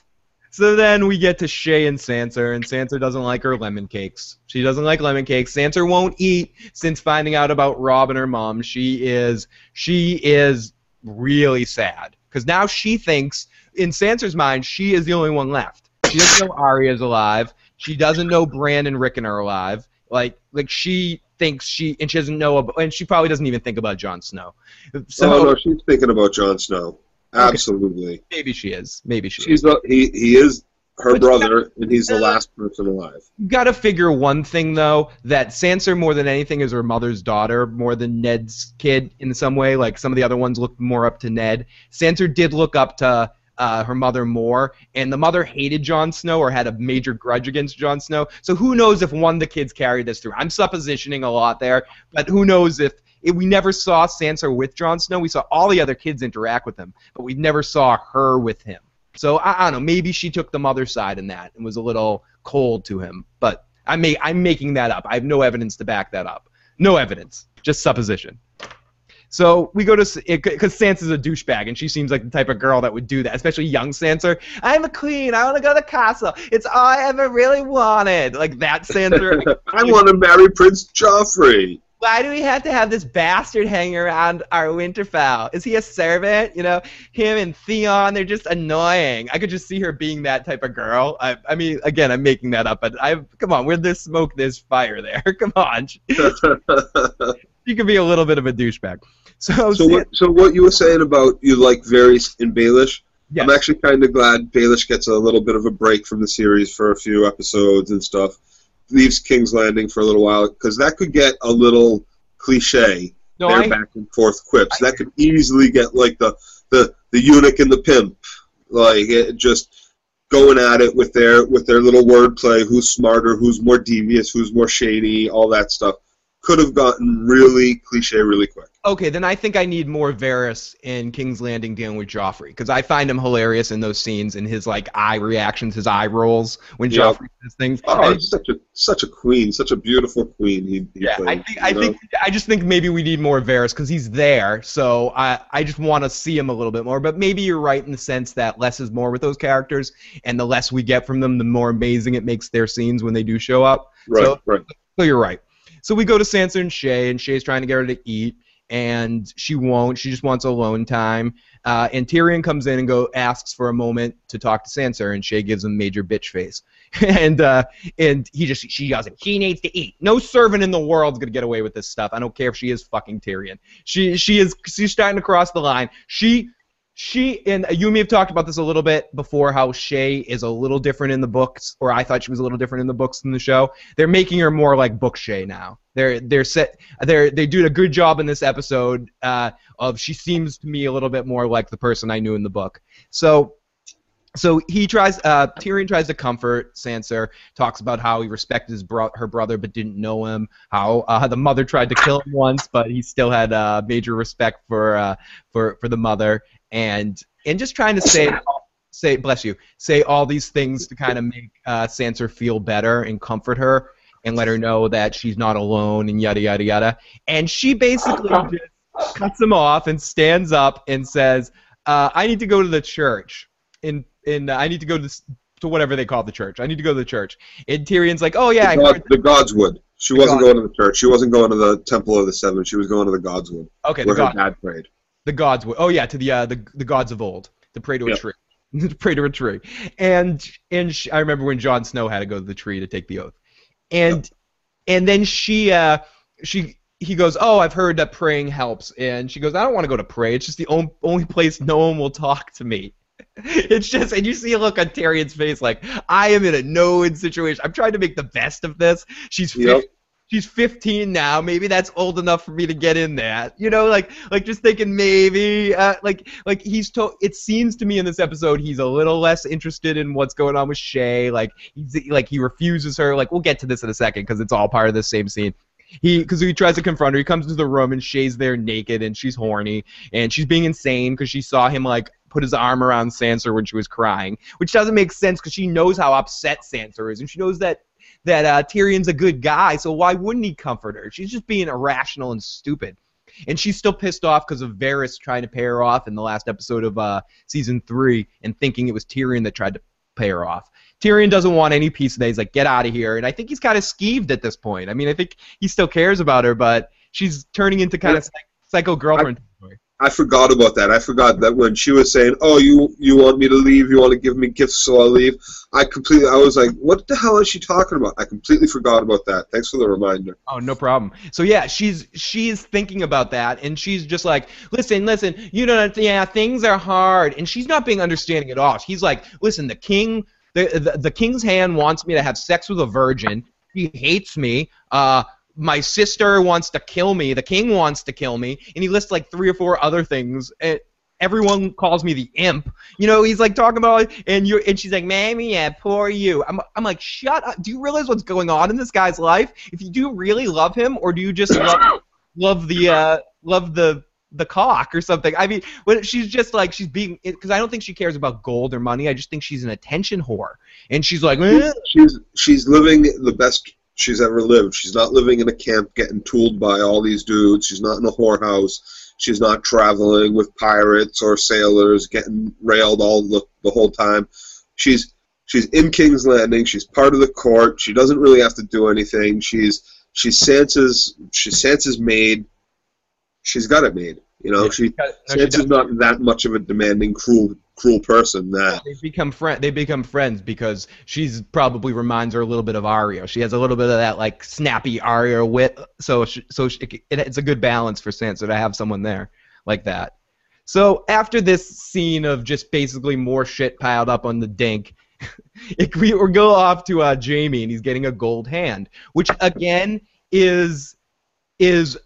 So then we get to Shae and Sansa, and Sansa doesn't like her lemon cakes. She doesn't like lemon cakes. Sansa won't eat since finding out about Robb and her mom. She is she is really sad because now she thinks, in Sansa's mind, she is the only one left. She doesn't know Arya's alive. She doesn't know Bran and Rickon are alive. Like like she thinks she and she doesn't know about, and she probably doesn't even think about Jon Snow. So oh no, she's thinking about Jon Snow. Absolutely. maybe she is. Maybe she is. She's the, he he is her But brother, and he's the last person alive. You gotta figure one thing though that Sansa more than anything is her mother's daughter more than Ned's kid in some way. Like some of the other ones look more up to Ned. Sansa did look up to uh, her mother more, and the mother hated Jon Snow or had a major grudge against Jon Snow. So who knows if one of the kids carried this through? I'm suppositioning a lot there, but who knows if. If we never saw Sansa with Jon Snow. We saw all the other kids interact with him, but we never saw her with him. So I, I don't know. Maybe she took the mother side in that and was a little cold to him. But I may, I'm making that up. I have no evidence to back that up. No evidence, just supposition. So we go to because Sansa's a douchebag and she seems like the type of girl that would do that, especially young Sansa. I'm a queen. I want to go to the castle. It's all I ever really wanted. Like that Sansa. I want to marry Prince Joffrey. Why do we have to have this bastard hanging around our Winterfell? Is he a servant? You know, him and Theon, they're just annoying. I could just see her being that type of girl. I, I mean, again, I'm making that up, but I come on, where there's smoke, there's fire there. come on. she could be a little bit of a douchebag. So, So what, so what you were saying about you like Varys in Baelish, yes. I'm actually kind of glad Baelish gets a little bit of a break from the series for a few episodes and stuff. Leaves King's Landing for a little while because that could get a little cliche. no, Their I, back and forth quips I that could easily get like the the the eunuch and the pimp, like it just going at it with their with their little wordplay. Who's smarter? Who's more devious? Who's more shady? All that stuff could have gotten really cliche really quick. okay, then I think I need more Varys in King's Landing dealing with Joffrey because I find him hilarious in those scenes and his like eye reactions, his eye rolls when Yeah. Joffrey says things. Oh, And such a such a queen, such a beautiful queen. He, he Yeah, I think I know? think I just think maybe we need more Varys because he's there. So I I just want to see him a little bit more. But maybe you're right in the sense that less is more with those characters, and the less we get from them, the more amazing it makes their scenes when they do show up. right, so- right. So you're right. So we go to Sansa and Shae, and Shae's trying to get her to eat, and she won't. She just wants alone time. Uh, and Tyrion comes in and go asks for a moment to talk to Sansa, and Shae gives him major bitch face. and uh, and he just she at she needs to eat. No servant in the world's gonna get away with this stuff. I don't care if she is fucking Tyrion. She she is she's starting to cross the line. She she and you may have talked about this a little bit before how Shae is a little different in the books, or I thought she was a little different in the books than the show. They're making her more like book Shae now. They're they're set they're they do a good job in this episode uh, of she seems to me a little bit more like the person I knew in the book. So so he tries uh, Tyrion tries to comfort Sansa, talks about how he respected his bro- her brother but didn't know him, how uh, the mother tried to kill him once but he still had uh, major respect for uh, for for the mother and and just trying to say say bless you say all these things to kind of make uh, Sansa feel better and comfort her and let her know that she's not alone and yada yada yada and she basically just cuts him off and stands up and says uh, I need to go to the church in in uh, I need to go to this, to whatever they call the church I need to go to the church and Tyrion's like oh yeah the, heard God, the Godswood. She The wasn't Gods- going to the church. She wasn't going to the Temple of the Seven. She was going to the Godswood, okay the where her god dad prayed. The gods would. Oh yeah, to the uh, the the gods of old. To pray to a tree. to pray to a tree. And and sh I remember when Jon Snow had to go to the tree to take the oath. And and then she uh she he goes, "Oh, I've heard that praying helps." And she goes, "I don't want to go to pray. It's just the on- only place no one will talk to me." It's just, and you see a look on Tyrion's face, like I am in a no-win situation. I'm trying to make the best of this. She's Yep. 50, she's 15 now. Maybe that's old enough for me to get in that. You know, like like just thinking maybe uh, like like he's to it seems to me in this episode he's a little less interested in what's going on with Shae. Like he's like he refuses her. Like we'll get to this in a second because it's all part of the same scene. He because he tries to confront her. He comes into the room and Shae's there naked and she's horny and she's being insane because she saw him like put his arm around Sansa when she was crying, which doesn't make sense because she knows how upset Sansa is and she knows that that uh, Tyrion's a good guy. So why wouldn't he comfort her? She's just being irrational and stupid. And she's still pissed off because of Varys trying to pay her off in the last episode of uh, season three and thinking it was Tyrion that tried to pay her off. Tyrion doesn't want any piece of that. He's like, get out of here. And I think he's kind of skeeved at this point. I mean, I think he still cares about her, but she's turning into kind of psych- psycho girlfriend. territory. I forgot about that. I forgot that when she was saying, "Oh, you you want me to leave? You want to give me gifts so I'll leave?" I completely. I was like, "What the hell is she talking about?" I completely forgot about that. Thanks for the reminder. Oh, no problem. So yeah, she's she's thinking about that, and she's just like, listen, listen, you don't, yeah, things are hard, and she's not being understanding at all. He's like, listen, the king, the the, the king's hand wants me to have sex with a virgin. He hates me. Uh, my sister wants to kill me. The king wants to kill me, and he lists like three or four other things. And everyone calls me the imp. You know, he's like talking about, and you and she's like, "Mammy, yeah, poor you." I'm, I'm like, shut up. Do you realize what's going on in this guy's life? If you do really love him, or do you just love, love the uh, love the the cock or something? I mean, when she's just like she's being because I don't think she cares about gold or money. I just think she's an attention whore, and she's like, eh. She's she's living the best she's ever lived. She's not living in a camp getting tooled by all these dudes. She's not in a whorehouse. She's not traveling with pirates or sailors getting railed all the, the whole time. She's she's in King's Landing. She's part of the court. She doesn't really have to do anything. She's she's Sansa's she's Sansa's maid. She's got it made. You know, she No, Sansa's doesn't. not that much of a demanding, cruel cruel person that they become friend they become friends because she's probably reminds her a little bit of Arya. She has a little bit of that like snappy Arya wit, so she, so she, it, it's a good balance for Sansa to have someone there like that. So after this scene of just basically more shit piled up on the dink, it, we, go off to uh, Jaime and he's getting a gold hand, which again is is.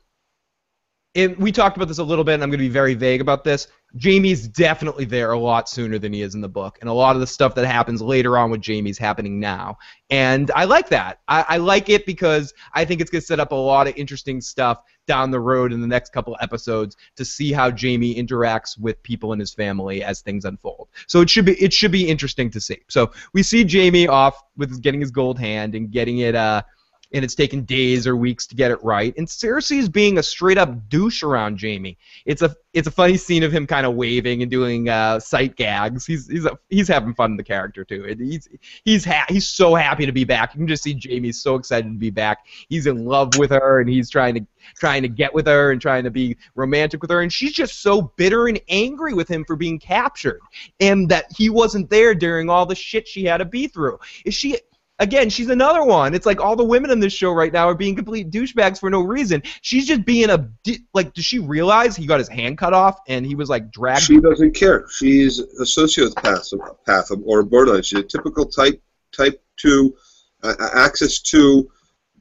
It, we talked about this a little bit, and I'm going to be very vague about this. Jaime's definitely there a lot sooner than he is in the book, and a lot of the stuff that happens later on with Jaime's happening now, and I like that. I, I like it because I think it's going to set up a lot of interesting stuff down the road in the next couple episodes to see how Jaime interacts with people in his family as things unfold. So it should be it should be interesting to see. So we see Jaime off with getting his gold hand and getting it uh and it's taken days or weeks to get it right. And Cersei's being a straight up douche around Jaime. It's a it's a funny scene of him kind of waving and doing uh, sight gags. He's he's a, he's having fun in the character too. And He's he's ha- he's so happy to be back. You can just see Jaime's so excited to be back. He's in love with her and he's trying to trying to get with her and trying to be romantic with her and she's just so bitter and angry with him for being captured and that he wasn't there during all the shit she had to be through. Is she Again, she's another one. It's like all the women in this show right now are being complete douchebags for no reason. She's just being a like. Does she realize he got his hand cut off and he was like dragged? She doesn't care. She's a sociopath path or borderline. She's a typical type type two uh, access to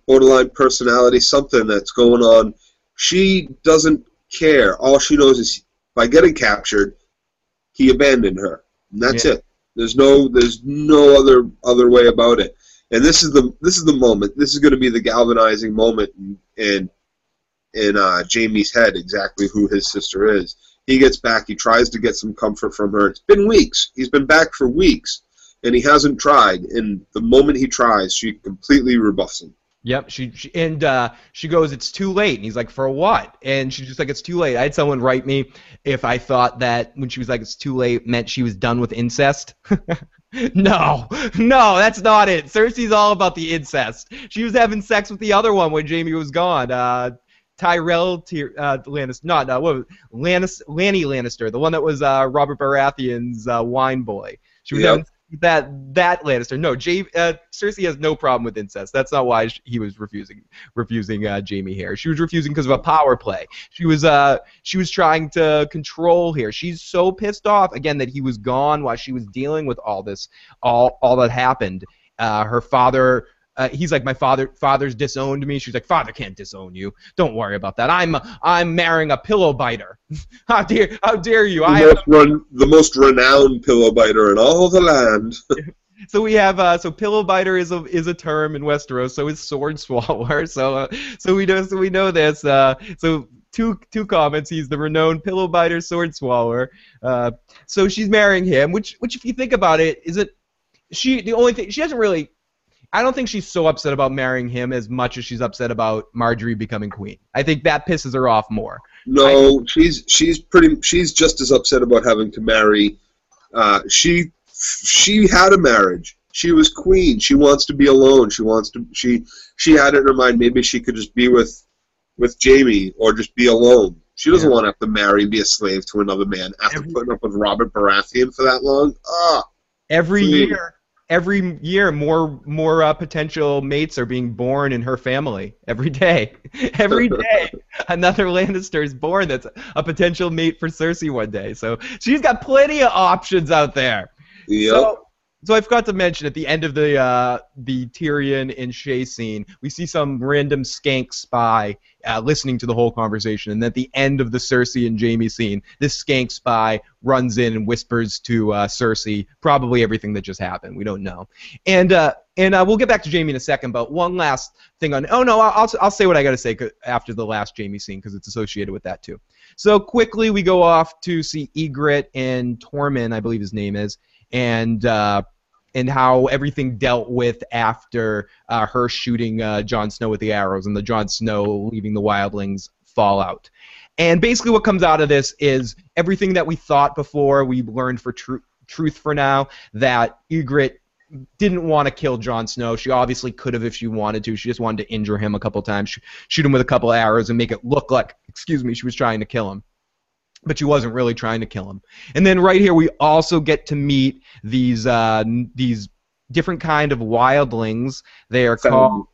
borderline personality. Something that's going on. She doesn't care. All she knows is by getting captured, he abandoned her, and that's yeah. it. There's no there's no other other way about it and this is the this is the moment. This is going to be the galvanizing moment in in, uh, Jaime's head. Exactly who his sister is. He gets back. He tries to get some comfort from her. It's been weeks. He's been back for weeks, and he hasn't tried. And the moment he tries, she completely rebuffs him. Yep, she, she and uh, she goes, "It's too late," and he's like, "For what?" And she's just like, "It's too late." I had someone write me if I thought that when she was like, "It's too late," meant she was done with incest. no, no, that's not it. Cersei's all about the incest. She was having sex with the other one when Jaime was gone. Uh, Tyrell Tyr- uh, Lannister, not uh, what was Lannis- Lanny Lannister, the one that was uh, Robert Baratheon's uh, wine boy. She was yep. having that that Lannister. No, Jay, uh, Cersei has no problem with incest. That's not why she, he was refusing refusing uh, Jaime here. She was refusing because of a power play. She was uh she was trying to control here. She's so pissed off again that he was gone while she was dealing with all this all all that happened. Uh, her father uh, he's like, my father, father's disowned me. She's like, father can't disown you. Don't worry about that. I'm, I'm marrying a pillow biter. how dare, how dare you? The I most run, the most renowned pillow biter in all the land. so we have, uh, so pillow biter is a is a term in Westeros. So is sword swallower. So, uh, so we know, so we know this. Uh, so two two comments. He's the renowned pillow biter, sword swallower. Uh, so she's marrying him, which which if you think about it, is it she the only thing she hasn't really I don't think she's so upset about marrying him as much as she's upset about Margaery becoming queen. I think that pisses her off more. No, I, she's she's pretty she's just as upset about having to marry. Uh, she she had a marriage. She was queen. She wants to be alone. She wants to she she had it in her mind maybe she could just be with with Jaime or just be alone. She doesn't yeah. want to have to marry, be a slave to another man after every, putting up with Robert Baratheon for that long. Ah, every year every year more more uh, potential mates are being born in her family every day. Every day another lannister is born that's a potential mate for cersei one day. So she's got plenty of options out there. Yep. so so I forgot to mention at the end of the uh, the Tyrion and Shae scene, we see some random skank spy uh, listening to the whole conversation, and at the end of the Cersei and Jaime scene, this skank spy runs in and whispers to uh, Cersei probably everything that just happened. We don't know, and uh, and uh, we'll get back to Jaime in a second. But one last thing on oh no, I'll I'll say what I got to say after the last Jaime scene because it's associated with that too. So quickly we go off to see Ygritte and Tormund, I believe his name is and uh, and how everything dealt with after uh, her shooting uh, Jon Snow with the arrows and the Jon Snow leaving the wildlings fallout. And basically, what comes out of this is everything that we thought before we learned for tr- truth for now that Ygritte didn't want to kill Jon Snow. She obviously could have if she wanted to. She just wanted to injure him a couple times, sh- shoot him with a couple arrows, and make it look like, excuse me, she was trying to kill him. But she wasn't really trying to kill him. And then right here we also get to meet these uh, n- these different kind of wildlings. They are Fen. called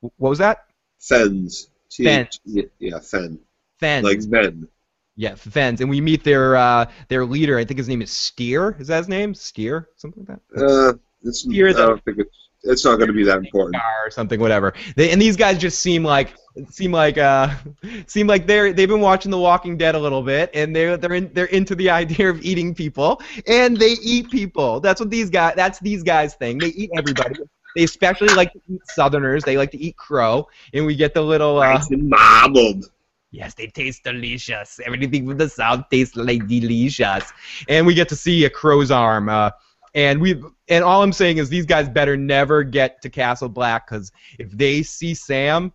what was that? Fens. T- Fen. Yeah, Fen. Fens. Like Ven. yeah, Fens. And we meet their uh, their leader. I think his name is Styr. Is that his name? Styr, something like that. Uh, it's, Styr I don't think it's, it's not going to be that important. Or something, whatever. They, and these guys just seem like seem like uh seem like they're they've been watching The Walking Dead a little bit, and they're they're in, they're into the idea of eating people, and they eat people. That's what these guys. That's these guys' thing. They eat everybody. They especially like to eat Southerners. They like to eat crow, and we get the little. Uh, marbled. Yes, they taste delicious. Everything from the south tastes like delicious. And we get to see a crow's arm. Uh, and we and all I'm saying is these guys better never get to Castle Black because if they see Sam,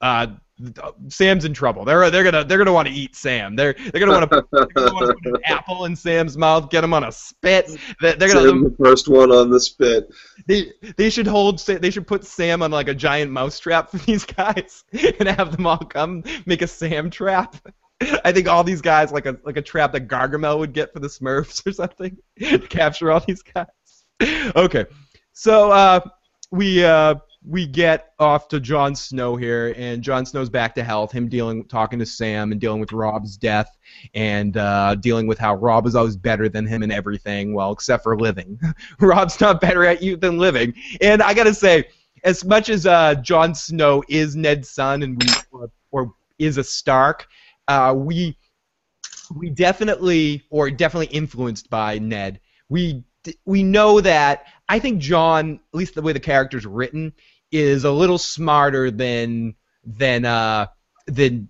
uh, Sam's in trouble. They're they're gonna they're gonna want to eat Sam. They're they're gonna want to they're gonna want to put an apple in Sam's mouth, get him on a spit. They're, they're gonna Sam, the first one on the spit. they they should hold they should put Sam on like a giant mouse trap for these guys and have them all come make a Sam trap. I think all these guys like a like a trap that Gargamel would get for the Smurfs or something to capture all these guys. Okay, so uh, we uh, we get off to Jon Snow here, and Jon Snow's back to health. Him dealing, talking to Sam, and dealing with Robb's death, and uh, dealing with how Robb is always better than him in everything, well, except for living. Robb's not better at you than living. And I gotta say, as much as uh, Jon Snow is Ned's son and we, or, or is a Stark, uh, we we definitely or definitely influenced by Ned. We we know that I think Jon, at least the way the character's written, is a little smarter than than uh than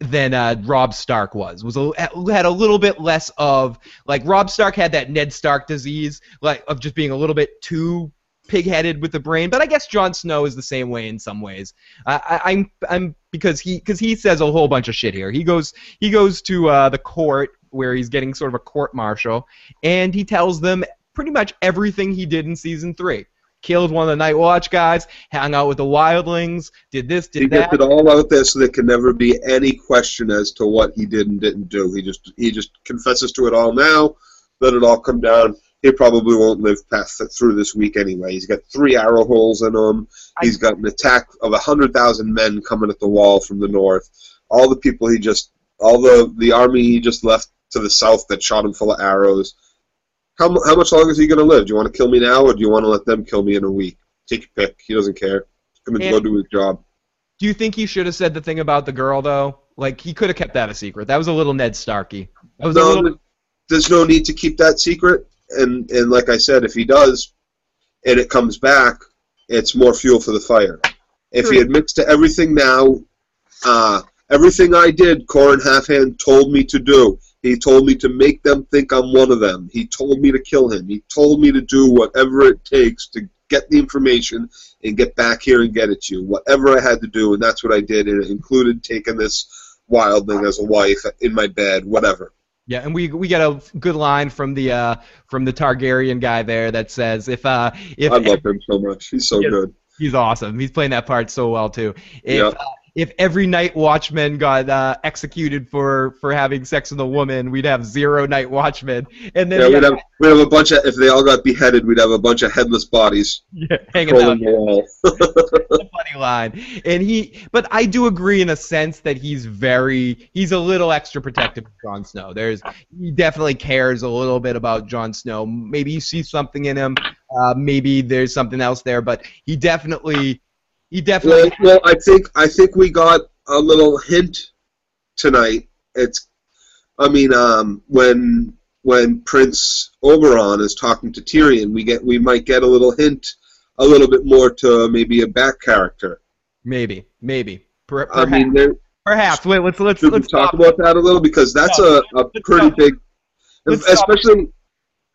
than uh, Robb Stark was. Was a, had a little bit less of like Robb Stark had that Ned Stark disease, like of just being a little bit too pig-headed with the brain. But I guess Jon Snow is the same way in some ways. I, I, I'm I'm because he because he says a whole bunch of shit here. He goes he goes to uh, the court where he's getting sort of a court martial, and he tells them pretty much everything he did in season three. Killed one of the Night Watch guys, hung out with the Wildlings, did this, did that. He gets it all out there so there can never be any question as to what he did and didn't do. He just he just confesses to it all now. Let it all come down. He probably won't live past through this week anyway. He's got three arrow holes in him. He's got an attack of a hundred thousand men coming at the wall from the north. All the people he just, all the the army he just left to the south that shot him full of arrows. How how much longer is he going to live? Do you want to kill me now, or do you want to let them kill me in a week? Take your pick. He doesn't care. He's going to go do his job. Do you think he should have said the thing about the girl though? Like he could have kept that a secret. That was a little Ned Starky. That was a No, little. there's no need to keep that secret. And and like I said, if he does, and it comes back, it's more fuel for the fire. If he True. admits to everything now, uh, everything I did, Qhorin Halfhand told me to do. He told me to make them think I'm one of them. He told me to kill him. He told me to do whatever it takes to get the information and get back here and get it to you. Whatever I had to do, and that's what I did. And it included taking this wildling as a wife in my bed, whatever. Yeah, and we we get a good line from the uh from the Targaryen guy there that says if uh if I love him so much. He's so Yeah. good. he's awesome. He's playing that part so well too. If Yeah. uh, if every night watchman got uh, executed for for having sex with a woman, we'd have zero night watchmen. And then Yeah, yeah, we'd have we'd have a bunch of if they all got beheaded, we'd have a bunch of headless bodies yeah, hanging out. the wall. line. And he, but I do agree in a sense that he's very, he's a little extra protective of Jon Snow. There's, he definitely cares a little bit about Jon Snow. Maybe you see something in him. Uh, maybe there's something else there, but he definitely, he well, definitely. well, I think I think we got a little hint tonight. It's, I mean, um, when when Prince Oberyn is talking to Tyrion, we get we might get a little hint, a little bit more to maybe a back character. Maybe, maybe. Per, I perhaps, mean, there, perhaps. Wait, let's let's let's talk stop. about that a little because that's No, a, a pretty stop. big, Let's stop. especially.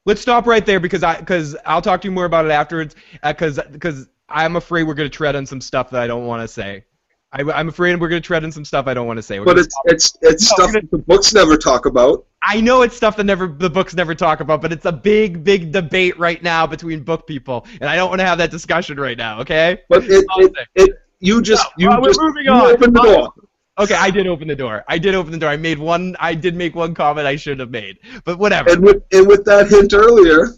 Let's stop right there because I because I'll talk to you more about it afterwards. Uh, because because I'm afraid we're gonna tread on some stuff that I don't want to say. I, I'm afraid we're gonna tread on some stuff I don't want to say. We're But it's it's it's No, stuff that the books never talk about. I know it's stuff that never the books never talk about, but it's a big, big debate right now between book people, and I don't want to have that discussion right now. Okay? But it, it, it you just No, you just moving you on. opened the door. Okay, I did open the door. I did open the door. I made one. I did make one comment I shouldn't have made, but whatever. And with and with that hint earlier,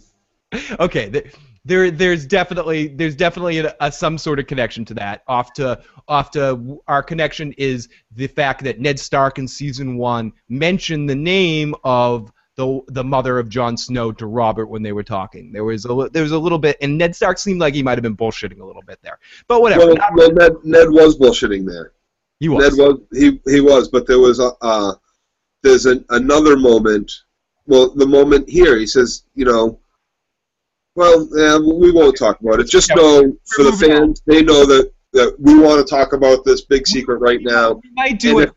okay, th- there there's definitely there's definitely a, a, some sort of connection to that. Off to off to our connection is the fact that Ned Stark in season one mentioned the name of the the mother of Jon Snow to Robert when they were talking. There was a there was a little bit, and Ned Stark seemed like he might have been bullshitting a little bit there. But whatever. Well, well Ned Ned was bullshitting there. He was. Ned was he he was, but there was a uh, there's an, another moment. Well, the moment here, he says, you know, well, yeah, we won't talk about it. Just know for the fans, they know that that we want to talk about this big secret right now. We might do and it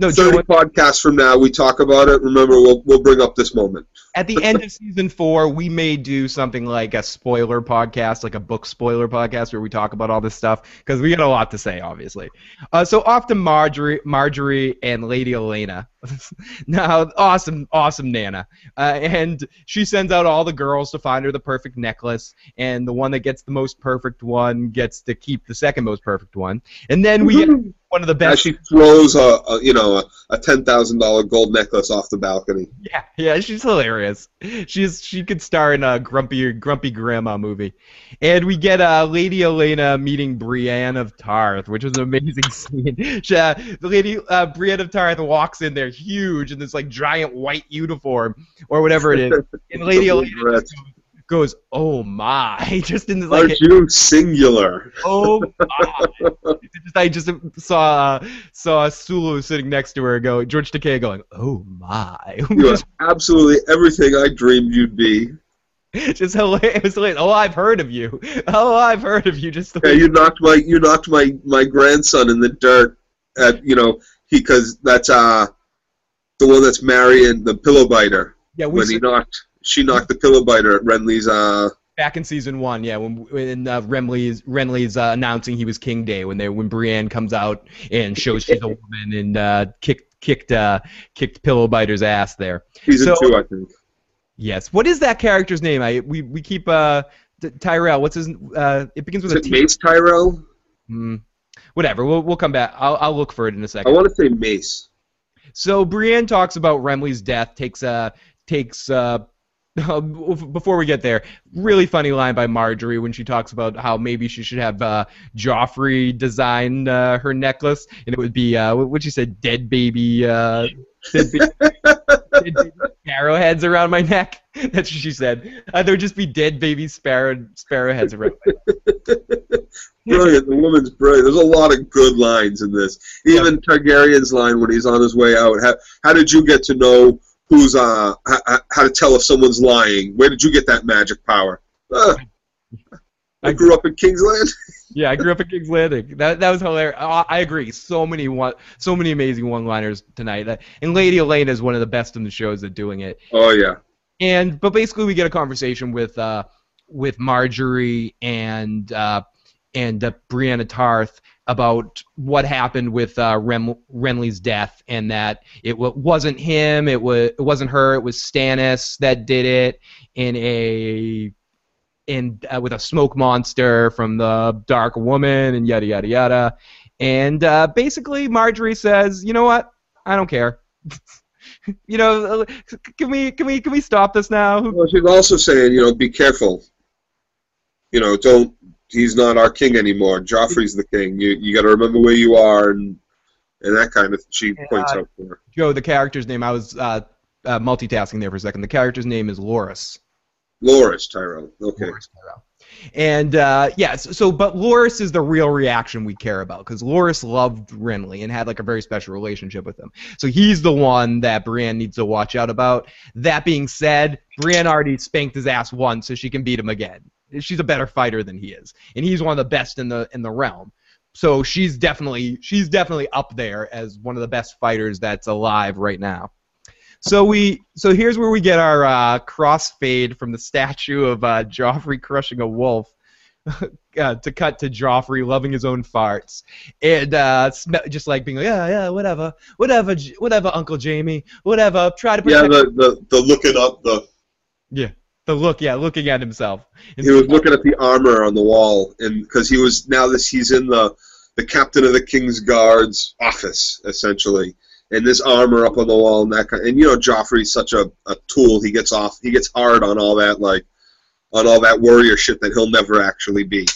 no, 30 Joe, podcasts from now, we talk about it. Remember, we'll, we'll bring up this moment. At the end of season four, we may do something like a spoiler podcast, like a book spoiler podcast, where we talk about all this stuff because we got a lot to say, obviously. Uh, so off to Margaery, Margaery and Lady Olenna. now, awesome, awesome Nana, uh, and she sends out all the girls to find her the perfect necklace, and the one that gets the most perfect one gets to keep the second most perfect one, and then we get one of the best. As she throws a, a you know a, a ten thousand dollar gold necklace off the balcony. Yeah, yeah, she's hilarious. She's she could star in a grumpy grumpy grandma movie, and we get uh, Lady Olenna meeting Brienne of Tarth, which is an amazing scene. She, uh, the lady uh, Brienne of Tarth walks in there huge in this like giant white uniform or whatever it is, and Lady Olenna goes, "Oh my!" Just in this like. Aren't you singular? Oh my! I just saw uh, saw Sulu sitting next to her go. George Takei going, "Oh my!" You are absolutely everything I dreamed you'd be. Just hilarious. It was hilarious. Oh, I've heard of you. Oh, I've heard of you. Just yeah, you knocked my you knocked my my grandson in the dirt at you know because that's uh the one that's marrying the pillow biter. Yeah, we when he knocked she knocked the pillow biter at Renly's. Uh, Back in season one, yeah, when when uh, Renly's Renly's uh, announcing he was King Day, when they when Brienne comes out and shows she's a woman and uh, kicked kicked uh, kicked pillow biter's ass there. Season so, two, I think. Yes. What is that character's name? I we we keep uh Tyrell. What's his? Uh, it begins with is a T. Mace Tyrell. Hmm. Whatever. We'll we'll come back. I'll I'll look for it in a second. I want to say Mace. So Brienne talks about Renly's death. Takes uh takes uh before we get there, really funny line by Margaery when she talks about how maybe she should have uh, Joffrey design uh, her necklace, and it would be uh, what she said, dead baby, uh, dead baby, dead baby sparrow heads around my neck. That's what she said. Uh, there would just be dead baby sparrow sparrow heads around. brilliant. The woman's brilliant. There's a lot of good lines in this. Even yeah. Targaryen's line when he's on his way out. How, how did you get to know? Who's uh how to tell if someone's lying. Where did you get that magic power? Uh, I grew up in Kingsland. yeah, I grew up in King's Landing. That that was hilarious. I agree. So many one, so many amazing one-liners tonight. Uh, and Lady Olenna is one of the best in the shows at doing it. Oh yeah. And but basically we get a conversation with uh with Margaery and uh and uh, Brienne Tarth about what happened with uh, Rem- Renly's death, and that it w- wasn't him, it was it wasn't her, it was Stannis that did it in a in uh, with a smoke monster from the Dark Woman, and yada yada yada. And uh, basically, Margaery says, "You know what? I don't care." you know, can we can we can we stop this now? Well, she's also saying, you know, be careful. You know, don't he's not our king anymore. Joffrey's the king. You you got to remember where you are and and that kind of. She points uh, out for Joe, the character's name. I was uh, uh, multitasking there for a second. The character's name is Loras. Loras Tyrell. Okay. Loras Tyrell. And uh, yeah, so, so, but Loras is the real reaction we care about because Loras loved Renly and had like a very special relationship with him. So he's the one that Brienne needs to watch out about. That being said, Brienne already spanked his ass once, so she can beat him again she's a better fighter than he is, and he's one of the best in the in the realm. So she's definitely she's definitely up there as one of the best fighters that's alive right now. So we so here's where we get our uh, crossfade from the statue of uh, Joffrey crushing a wolf. uh, to cut to Joffrey loving his own farts and uh, just like being like, yeah, yeah, whatever, whatever, whatever, Uncle Jaime, whatever. Try to protect. Yeah, the, the the looking up the. Yeah, the look, yeah, looking at himself. He was looking at the armor on the wall, and because he was now this he's in the the captain of the King's Guard's office, essentially, and this armor up on the wall and that kind. And you know, Joffrey's such a, a tool. He gets off. He gets hard on all that like on all that warrior shit that he'll never actually be.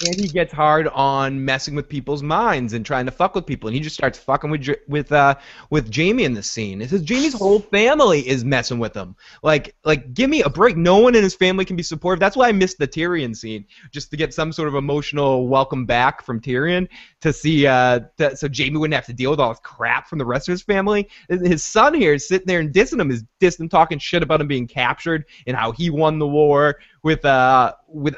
And he gets hard on messing with people's minds and trying to fuck with people, and he just starts fucking with with uh with Jaime in the scene. It says Jaime's whole family is messing with him. Like like give me a break. No one in his family can be supportive. That's why I missed the Tyrion scene, just to get some sort of emotional welcome back from Tyrion to see uh to, so Jaime wouldn't have to deal with all this crap from the rest of his family. His son here is sitting there and dissing him, is dissing talking shit about him being captured and how he won the war with uh with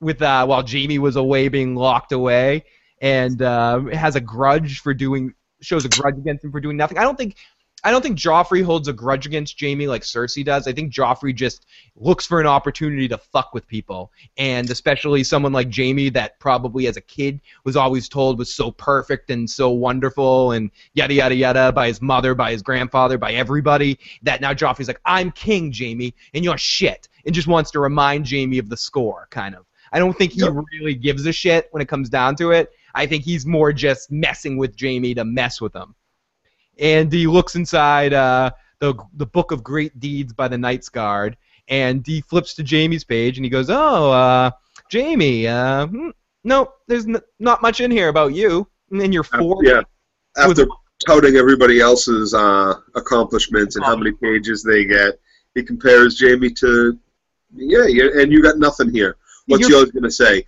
with uh, while Jaime was away being locked away and uh, has a grudge for doing shows a grudge against him for doing nothing. I don't think I don't think Joffrey holds a grudge against Jaime like Cersei does. I think Joffrey just looks for an opportunity to fuck with people, and especially someone like Jaime that probably as a kid was always told was so perfect and so wonderful and yada yada yada by his mother, by his grandfather, by everybody. That now Joffrey's like, I'm king, Jaime, and you're shit, and just wants to remind Jaime of the score, kind of. I don't think he really gives a shit when it comes down to it. I think he's more just messing with Jaime to mess with him. And he looks inside uh, the the book of great deeds by the Knights Guard, and he flips to Jaime's page, and he goes, "Oh, uh, Jaime, uh, hmm, no, there's n- not much in here about you." And then you're four. Yeah. After touting everybody else's uh, accomplishments and how many pages they get, he compares Jaime to, yeah, yeah and you got nothing here. What's yours gonna say?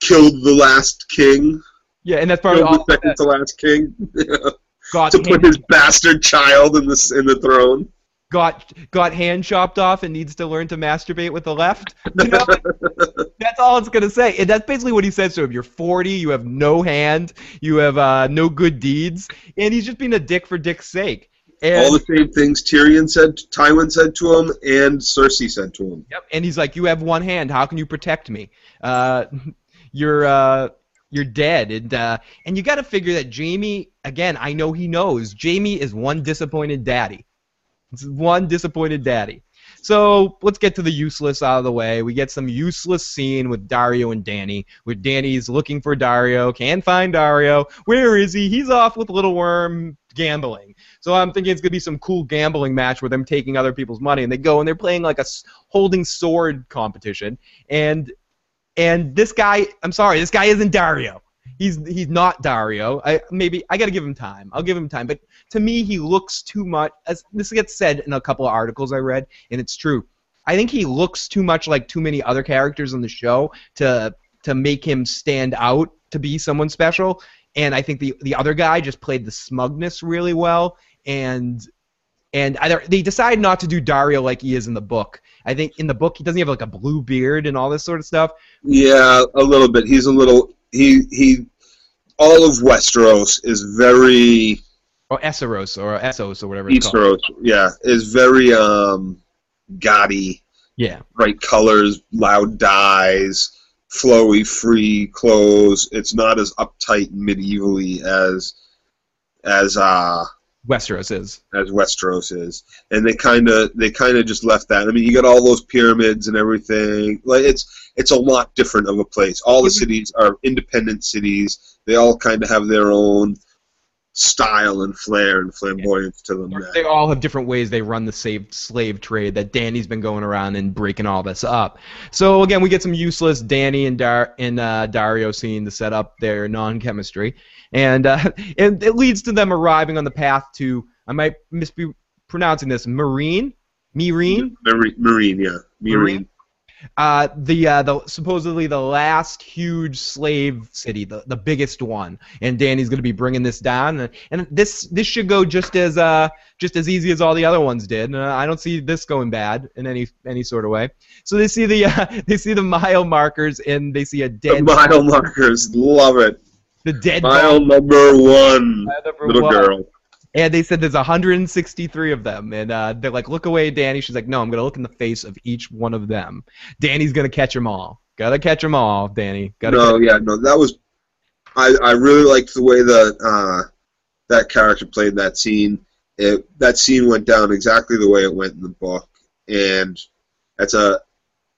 Killed the last king. Yeah, and that's probably Killed the second to last king got to put his bastard child in the in the throne. got got hand chopped off and needs to learn to masturbate with the left. You know, That's all it's gonna say, and that's basically what he says to him. You're 40, you have no hand, you have uh, no good deeds, and he's just being a dick for dick's sake. And, All the same things Tyrion said, Tywin said to him, and Cersei said to him. yep, and he's like, "You have one hand. How can you protect me? Uh, you're uh, you're dead." And uh, and you got to figure that Jaime, again, I know he knows. Jaime is one disappointed daddy. It's one disappointed daddy. So let's get to the useless out of the way. We get some useless scene with Daario and Danny, where Danny's looking for Daario, can't find Daario. Where is he? He's off with Little Worm gambling. So I'm thinking it's gonna be some cool gambling match where them taking other people's money, and they go and they're playing like a holding sword competition, and and this guy, I'm sorry, this guy isn't Daario. He's he's not Daario. I maybe I gotta give him time. I'll give him time, but to me he looks too much. As this gets said in a couple of articles I read, and it's true. I think he looks too much like too many other characters on the show to to make him stand out to be someone special. And I think the the other guy just played the smugness really well, and and either they decide not to do Daario like he is in the book. I think in the book he doesn't have like a blue beard and all this sort of stuff. Yeah, a little bit. He's a little. He he. All of Westeros is very or Esseros or Essos or whatever it's called. Easteros. Yeah, is very um, gaudy, Yeah, bright colors, loud dyes, flowy, free clothes. It's not as uptight and medievally as as uh Westeros is. as Westeros is, and they kind of they kind of just left that. I mean, you got all those pyramids and everything. Like it's it's a lot different of a place. All the mm-hmm. cities are independent cities. They all kind of have their own style and flair and flamboyance to them. They all have different ways they run the saved slave trade that Danny's been going around and breaking all this up. So again, we get some useless Danny and Dar and uh, Daario scene to set up their non-chemistry, and uh, and it leads to them arriving on the path to I might misbe pronouncing this Marine, Marine, Marine, Marine yeah, Marine. Uh, the uh, the supposedly the last huge slave city, the, the biggest one, and Danny's going to be bringing this down, and, and this this should go just as uh just as easy as all the other ones did. Uh, I don't see this going bad in any any sort of way. So they see the uh, they see the mile markers and they see a The dead mile markers, love it. the dead Mile number one, of the little one. girl. And they said there's 163 of them, and uh, they're like, "Look away, Danny." She's like, "No, I'm gonna look in the face of each one of them." Danny's gonna catch them all. Gotta catch them all, Danny. Gotta No, yeah, no, that was. I I really liked the way that uh, that character played that scene. It that scene went down exactly the way it went in the book, and that's a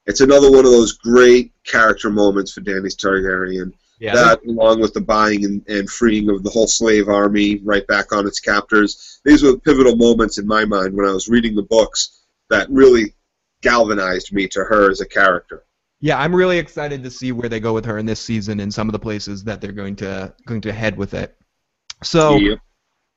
it's another one of those great character moments for Danny Targaryen. Yeah, that, along with the buying and, and freeing of the whole slave army right back on its captors, these were pivotal moments in my mind when I was reading the books that really galvanized me to her as a character. Yeah, I'm really excited to see where they go with her in this season and some of the places that they're going to going to head with it. So, Yep.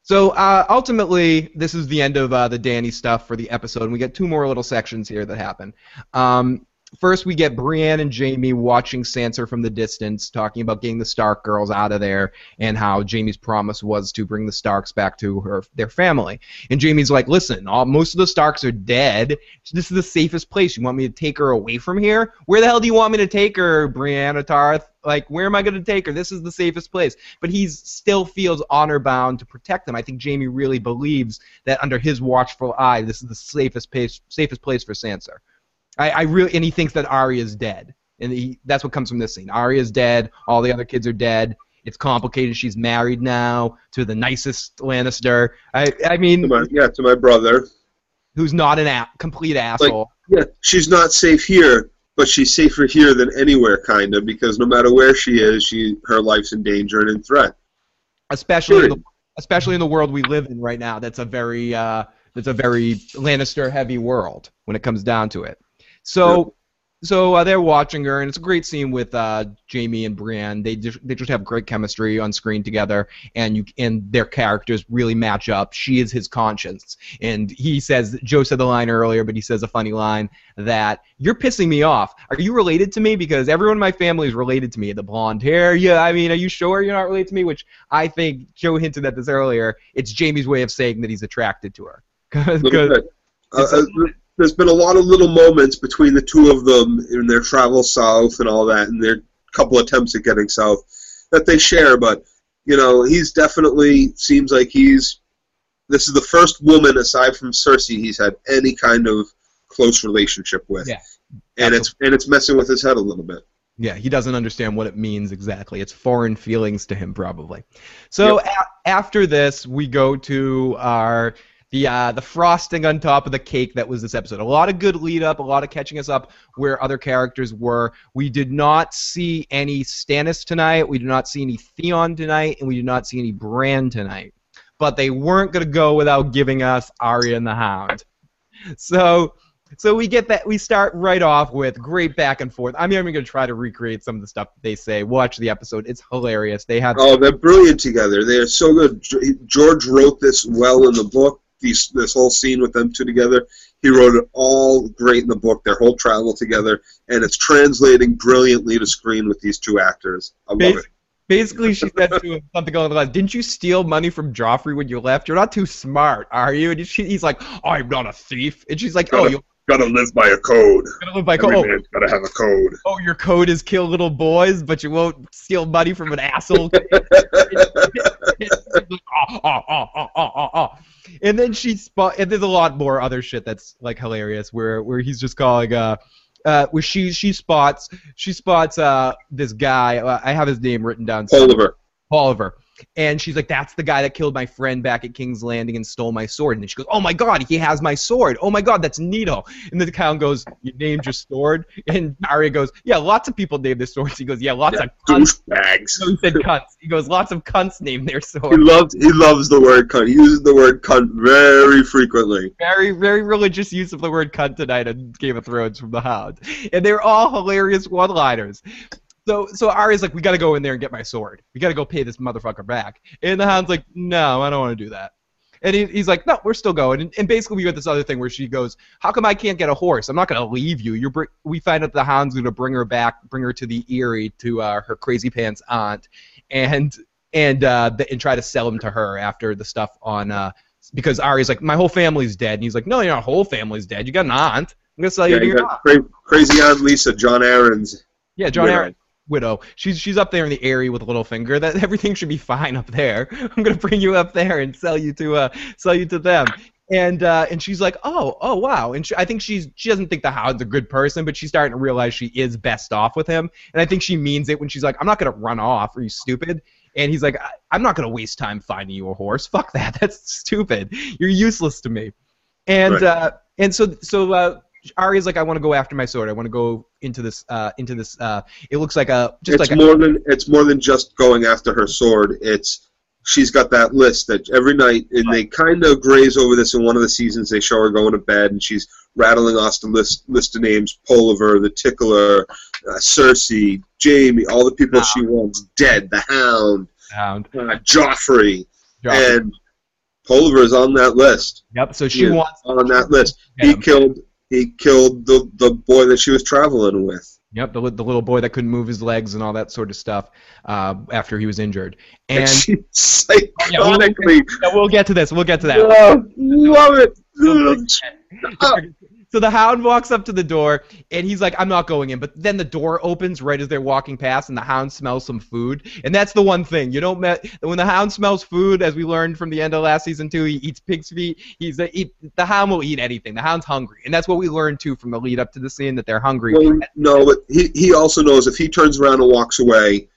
so uh, ultimately, this is the end of uh, the Danny stuff for the episode, and we get two more little sections here that happen. Um, first, we get Brienne and Jaime watching Sansa from the distance, talking about getting the Stark girls out of there, and how Jaime's promise was to bring the Starks back to her their family. And Jaime's like, "Listen, all, most of the Starks are dead. This is the safest place. You want me to take her away from here? Where the hell do you want me to take her, Brienne of Tarth? Like, where am I going to take her? This is the safest place." But he still feels honor bound to protect them. I think Jaime really believes that under his watchful eye, this is the safest place, safest place for Sansa. I, I really, and he thinks that Arya's dead, and he, that's what comes from this scene. Arya's dead. All the other kids are dead. It's complicated. She's married now to the nicest Lannister. I, I To mean, my, yeah, to my brother. who's not an a- complete asshole. Yeah, she's not safe here, but she's safer here than anywhere, kind of, because no matter where she is, she her life's in danger and in threat. especially in the, especially in the world we live in right now. That's a very uh, that's a very Lannister heavy world when it comes down to it. So. So uh, they're watching her, and it's a great scene with uh, Jaime and Brienne. They just they just have great chemistry on screen together, and you and their characters really match up. She is his conscience, and he says Joe said the line earlier, but he says a funny line that you're pissing me off. Are you related to me? Because everyone in my family is related to me. The blonde hair, yeah. I mean, are you sure you're not related to me? Which I think Joe hinted at this earlier. It's Jaime's way of saying that he's attracted to her. 'Cause- 'cause-. Uh, a- uh, there's been a lot of little moments between the two of them in their travel south and all that, and their couple attempts at getting south that they share. But you know, he's definitely seems like he's. This is the first woman aside from Cersei he's had any kind of close relationship with. Yeah. And it's and it's messing with his head a little bit. Yeah, he doesn't understand what it means exactly. It's foreign feelings to him, probably. So a- after this, we go to our the uh, the frosting on top of the cake that was this episode. A lot of good lead up, a lot of catching us up where other characters were. We did not see any Stannis tonight. We did not see any Theon tonight, and we did not see any Bran tonight. But they weren't going to go without giving us Arya and the Hound. So so we get that we start right off with great back and forth. I'm even going to try to recreate some of the stuff they say. Watch the episode; it's hilarious. They have Oh, they're brilliant together. They're so good. George wrote this well in the book. These, this whole scene with them two together, he wrote it all great in the book. Their whole travel together, and it's translating brilliantly to screen with these two actors. I love Bas- it. basically she said to him something along the lines, "Didn't you steal money from Joffrey when you left? You're not too smart, are you?" And she, he's like, "I'm not a thief," and she's like, "Oh, you're Gotta live by a code. Gotta live by code. Oh, gotta have a code. oh, your code is kill little boys, but you won't steal money from an asshole." oh, oh, oh, oh, oh, oh, oh. And then she spot, and there's a lot more other shit that's like hilarious, where where he's just calling uh. Uh, where she she spots she spots uh this guy uh, I have his name written down somewhere. Oliver. Oliver. And she's like, that's the guy that killed my friend back at King's Landing and stole my sword. And then she goes, oh my god, he has my sword. Oh my god, that's Needle. And then the clown goes, you named your sword? And Arya goes, yeah, lots of people named their swords. He goes, yeah, lots of cunts. Douchebags. No, he said cunts. He goes, lots of cunts name their He sword. loves he loves the word cunt. He uses the word cunt very frequently. Very, very religious use of the word cunt tonight in Game of Thrones from the Hound. And they're all hilarious one-liners. So, so Arya's like, we gotta go in there and get my sword. We gotta go pay this motherfucker back. And the Hound's like, no, I don't want to do that. And he, he's like, no, we're still going. And, and basically, we get this other thing where she goes, how come I can't get a horse? I'm not gonna leave you. You're br-. we find out the Hound's gonna bring her back, bring her to the Eyrie to uh, her crazy pants aunt, and and uh, and try to sell him to her after the stuff on. Uh, because Arya's like, my whole family's dead, and he's like, no, your whole family's dead. You got an aunt. I'm gonna sell you to your aunt. cra- crazy Aunt Lysa, Jon Arryn's. Yeah, Jon. Arryn widow. She's she's up there in the Eyrie with Littlefinger. That everything should be fine up there. I'm gonna bring you up there and sell you to uh sell you to them. And uh, and she's like, oh oh wow. And she, I think she's she doesn't think the Hound's a good person, but she's starting to realize she is best off with him. And I think she means it when she's like, I'm not gonna run off. Are you stupid? And he's like, I'm not gonna waste time finding you a horse. Fuck that. That's stupid. You're useless to me. And Right. uh, and so so uh, Arya's like, I want to go after my sword. I want to go into this uh, into this. Uh, it looks like a just it's like more than it's more than just going after her sword. It's she's got that list that every night, and they kind of graze over this in one of the seasons. They show her going to bed, and she's rattling off the list list of names: Polliver, the Tickler, uh, Cersei, Jaime, all the people she wants dead. The Hound, a hound. uh, Joffrey, Joffrey. and Polliver is on that list. Yep. So He she wants on that list. Yeah. He killed. He killed the the boy that she was traveling with. Yep, the, the little boy that couldn't move his legs and all that sort of stuff uh, after he was injured. And, And she Yeah, we'll- psychotically yeah, we'll get to this. We'll get to that. love, love it. So the hound walks up to the door and he's like, I'm not going in. But then the door opens right as they're walking past and the hound smells some food. And that's the one thing. You don't met when the hound smells food, as we learned from the end of last season two, he eats pig's feet. He's a, eat, the hound will eat anything. The hound's hungry. And that's what we learned too from the lead up to the scene that they're hungry. Well, no, but he, he also knows if he turns around and walks away,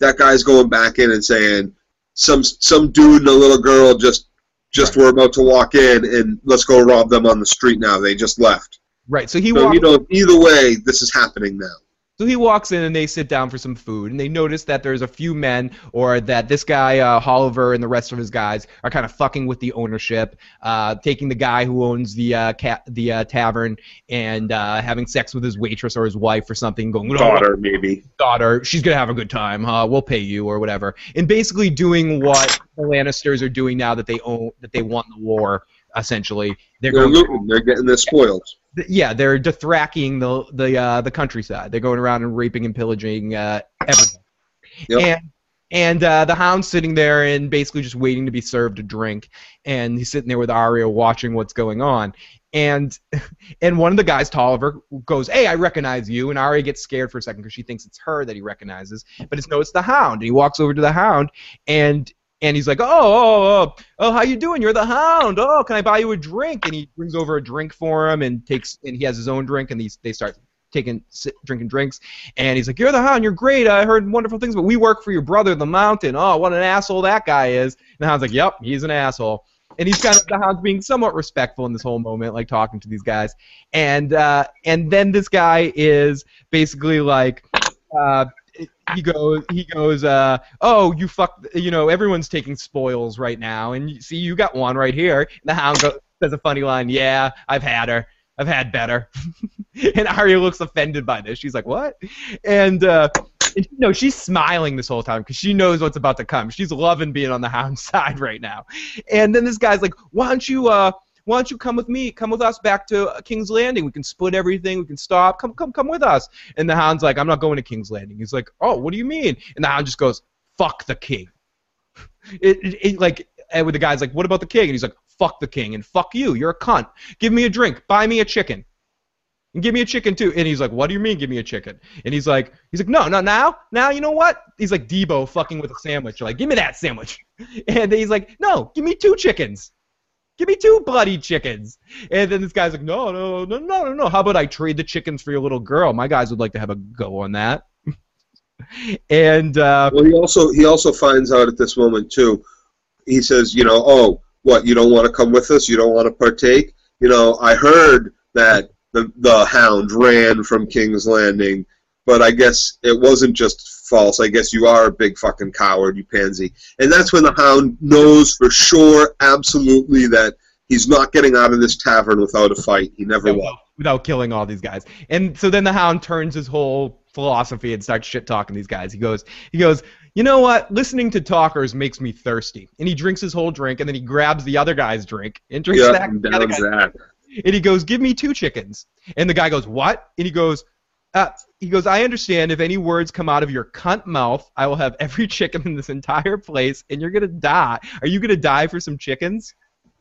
that guy's going back in and saying some some dude and a little girl just just were about to walk in and let's go rob them on the street now. They just left. Right. So he So walks you know, either way, this is happening now. So he walks in and they sit down for some food, and they notice that there's a few men, or that this guy uh, Oliver and the rest of his guys are kind of fucking with the ownership, uh, taking the guy who owns the uh, cat, the uh, tavern, and uh, having sex with his waitress or his wife or something. Going, "No, Daughter, maybe. daughter, she's gonna have a good time, huh? We'll pay you or whatever. And basically doing what the Lannisters are doing now that they own, that they won the war. Essentially, they're They're looting. They're getting their spoils. yeah, they're dothracking the the uh, the countryside. They're going around and raping and pillaging uh, everything. Yep. And and uh, the hound's sitting there and basically just waiting to be served a drink. And he's sitting there with Arya watching what's going on. And and one of the guys, Polliver, goes, "Hey, I recognize you." And Arya gets scared for a second because she thinks it's her that he recognizes, but it's no, it's the Hound. And he walks over to the Hound, and and he's like, "Oh, oh, oh, oh, how you doing? You're the Hound. Oh, can I buy you a drink?" And he brings over a drink for him, and takes and he has his own drink, and these they start taking sit, drinking drinks, and he's like, "You're the Hound. You're great. I heard wonderful things, but we work for your brother, the Mountain. Oh, what an asshole that guy is." And the Hound's like, "Yep, he's an asshole." And he's kind of the Hound's being somewhat respectful in this whole moment, like talking to these guys, and uh, and then this guy is basically like. Uh, he goes he goes uh oh you fuck you know everyone's taking spoils right now. And you, see you got one right here. And the hound go, says a funny line yeah i've had her. I've had better. And Arya looks offended by this. She's like what? And uh and, you know, she's smiling this whole time because she knows what's about to come. She's loving being on the hound side right now. And then this guy's like, "Why don't you, uh, why don't you come with me? Come with us back to uh, King's Landing. We can split everything. We can stop. Come, come, come with us." And the hound's like, "I'm not going to King's Landing." He's like, "Oh, what do you mean?" And the hound just goes, "Fuck the king." It, it, it like, and with the guy's like, "What about the king?" And he's like, "Fuck the king and fuck you. You're a cunt. Give me a drink. Buy me a chicken." And give me a chicken too. And he's like, "What do you mean, give me a chicken?" And he's like, "He's like, no, no, now, now, you know what?" He's like Deebo fucking with a sandwich. like, give me that sandwich. And he's like, "No, give me two chickens. Give me two bloody chickens." And then this guy's like, "No, no, no, no, no, no. How about I trade the chickens for your little girl? My guys would like to have a go on that." and uh, Well, he also he also finds out at this moment too. He says, you know, oh, what? You don't want to come with us? You don't want to partake? You know, I heard that the the hound ran from King's Landing, but I guess it wasn't just false. I guess you are a big fucking coward, you pansy. And that's when the hound knows for sure, absolutely, that he's not getting out of this tavern without a fight. He never will. without, killing all these guys. And so then the hound turns his whole philosophy and starts shit talking these guys. He goes, he goes, you know what? Listening to talkers makes me thirsty. And he drinks his whole drink, and then he grabs the other guy's drink and drinks Yeah, that. and the other guy's that. and he goes, "Give me two chickens." And the guy goes, "What?" And he goes, uh, "He goes, I understand. If any words come out of your cunt mouth, I will have every chicken in this entire place, and you're gonna die. Are you gonna die for some chickens?"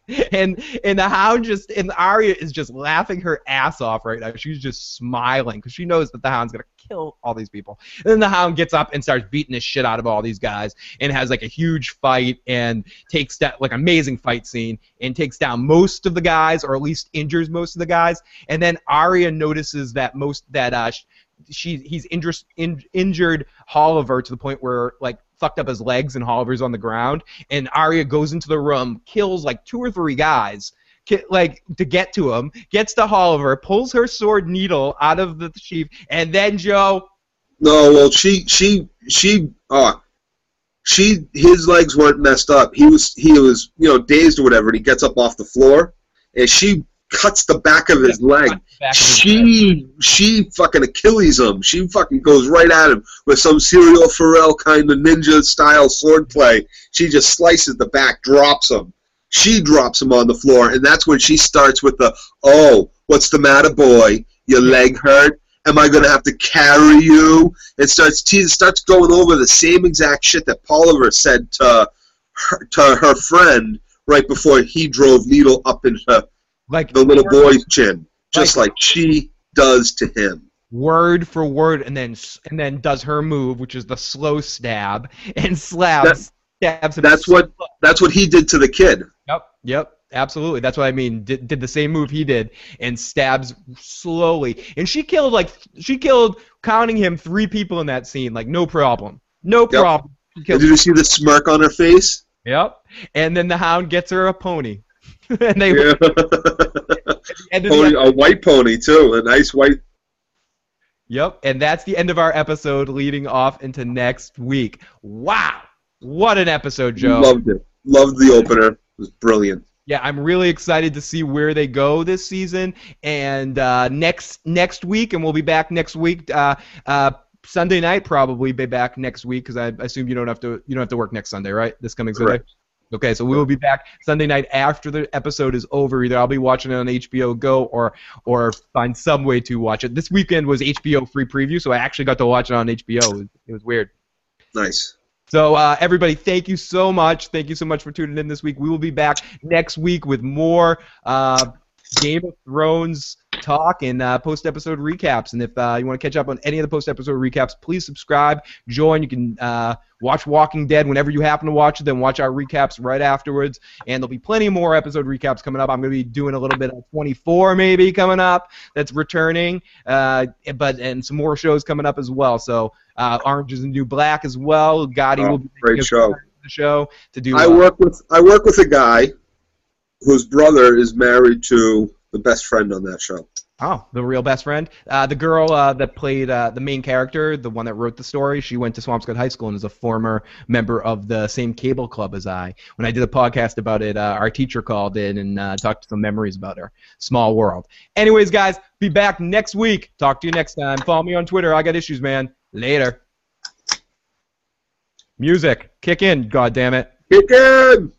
And and the hound just and Arya is just laughing her ass off right now. She's just smiling because she knows that the hound's gonna kill all these people. And then the hound gets up and starts beating the shit out of all these guys and has like a huge fight and takes that like amazing fight scene and takes down most of the guys or at least injures most of the guys. And then Arya notices that most that uh sh- she he's injured in, injured Oliver to the point where like fucked up his legs and Oliver's on the ground and Arya goes into the room, kills like two or three guys, like to get to him, gets to Oliver, pulls her sword needle out of the sheath, and then Joe. No, well, she she she uh she his legs weren't messed up. He was he was you know dazed or whatever. And he gets up off the floor, and she cuts the back of his leg. back of his leg. She she fucking Achilles him. She fucking goes right at him with some Syrio Forel kind of ninja style swordplay. She just slices the back, drops him. She drops him on the floor, and that's when she starts with the "Oh, what's the matter, boy? Your leg hurt? Am I gonna have to carry you?" And starts she starts going over the same exact shit that Polliver said to her, to her friend right before he drove needle up into like the little boy's chin, just like she does to him. word for word, and then and then does her move, which is the slow stab, and slabs stabs him. That's what that's what he did to the kid. Yep, yep, absolutely. That's what I mean. Did, did the same move he did and stabs slowly. And she killed like she killed counting him three people in that scene, like no problem, no Yep. problem. Did you see the smirk on her face? Yep. And then the Hound gets her a pony, and they Yeah. and pony, a white pony too, a nice white. yep. And that's the end of our episode, leading off into next week. Wow, what an episode, Joe. Loved it. Loved the opener. It was brilliant. yeah, I'm really excited to see where they go this season. And uh, next next week, and we'll be back next week. Uh, uh, Sunday night probably be back next week because I assume you don't have to you don't have to work next Sunday, right? This coming Sunday. Okay, so we will be back Sunday night after the episode is over. Either I'll be watching it on HBO Go or or find some way to watch it. This weekend was HBO free preview, so I actually got to watch it on HBO. It was, it was weird. Nice. So, uh, everybody, thank you so much. Thank you so much for tuning in this week. We will be back next week with more uh, Game of Thrones talk and uh, post episode recaps. And if uh, you want to catch up on any of the post episode recaps, please subscribe, join. You can uh, watch Walking Dead whenever you happen to watch it, then watch our recaps right afterwards. And there'll be plenty more episode recaps coming up. I'm going to be doing a little bit of 24 maybe coming up that's returning, uh, but and some more shows coming up as well. So uh, Orange is the New Black as well. Gotti Oh, will be great show. the show to do. I uh, work with I work with a guy whose brother is married to the best friend on that show. Oh, the real best friend. Uh, the girl uh, that played uh, the main character, the one that wrote the story, she went to Swampscott High School and is a former member of the same cable club as I. When I did a podcast about it, uh, our teacher called in and uh, talked to some memories about her. Small world. Anyways, guys, be back next week. Talk to you next time. Follow me on Twitter. I got issues, man. Later. Music. Kick in, God damn it. Kick in!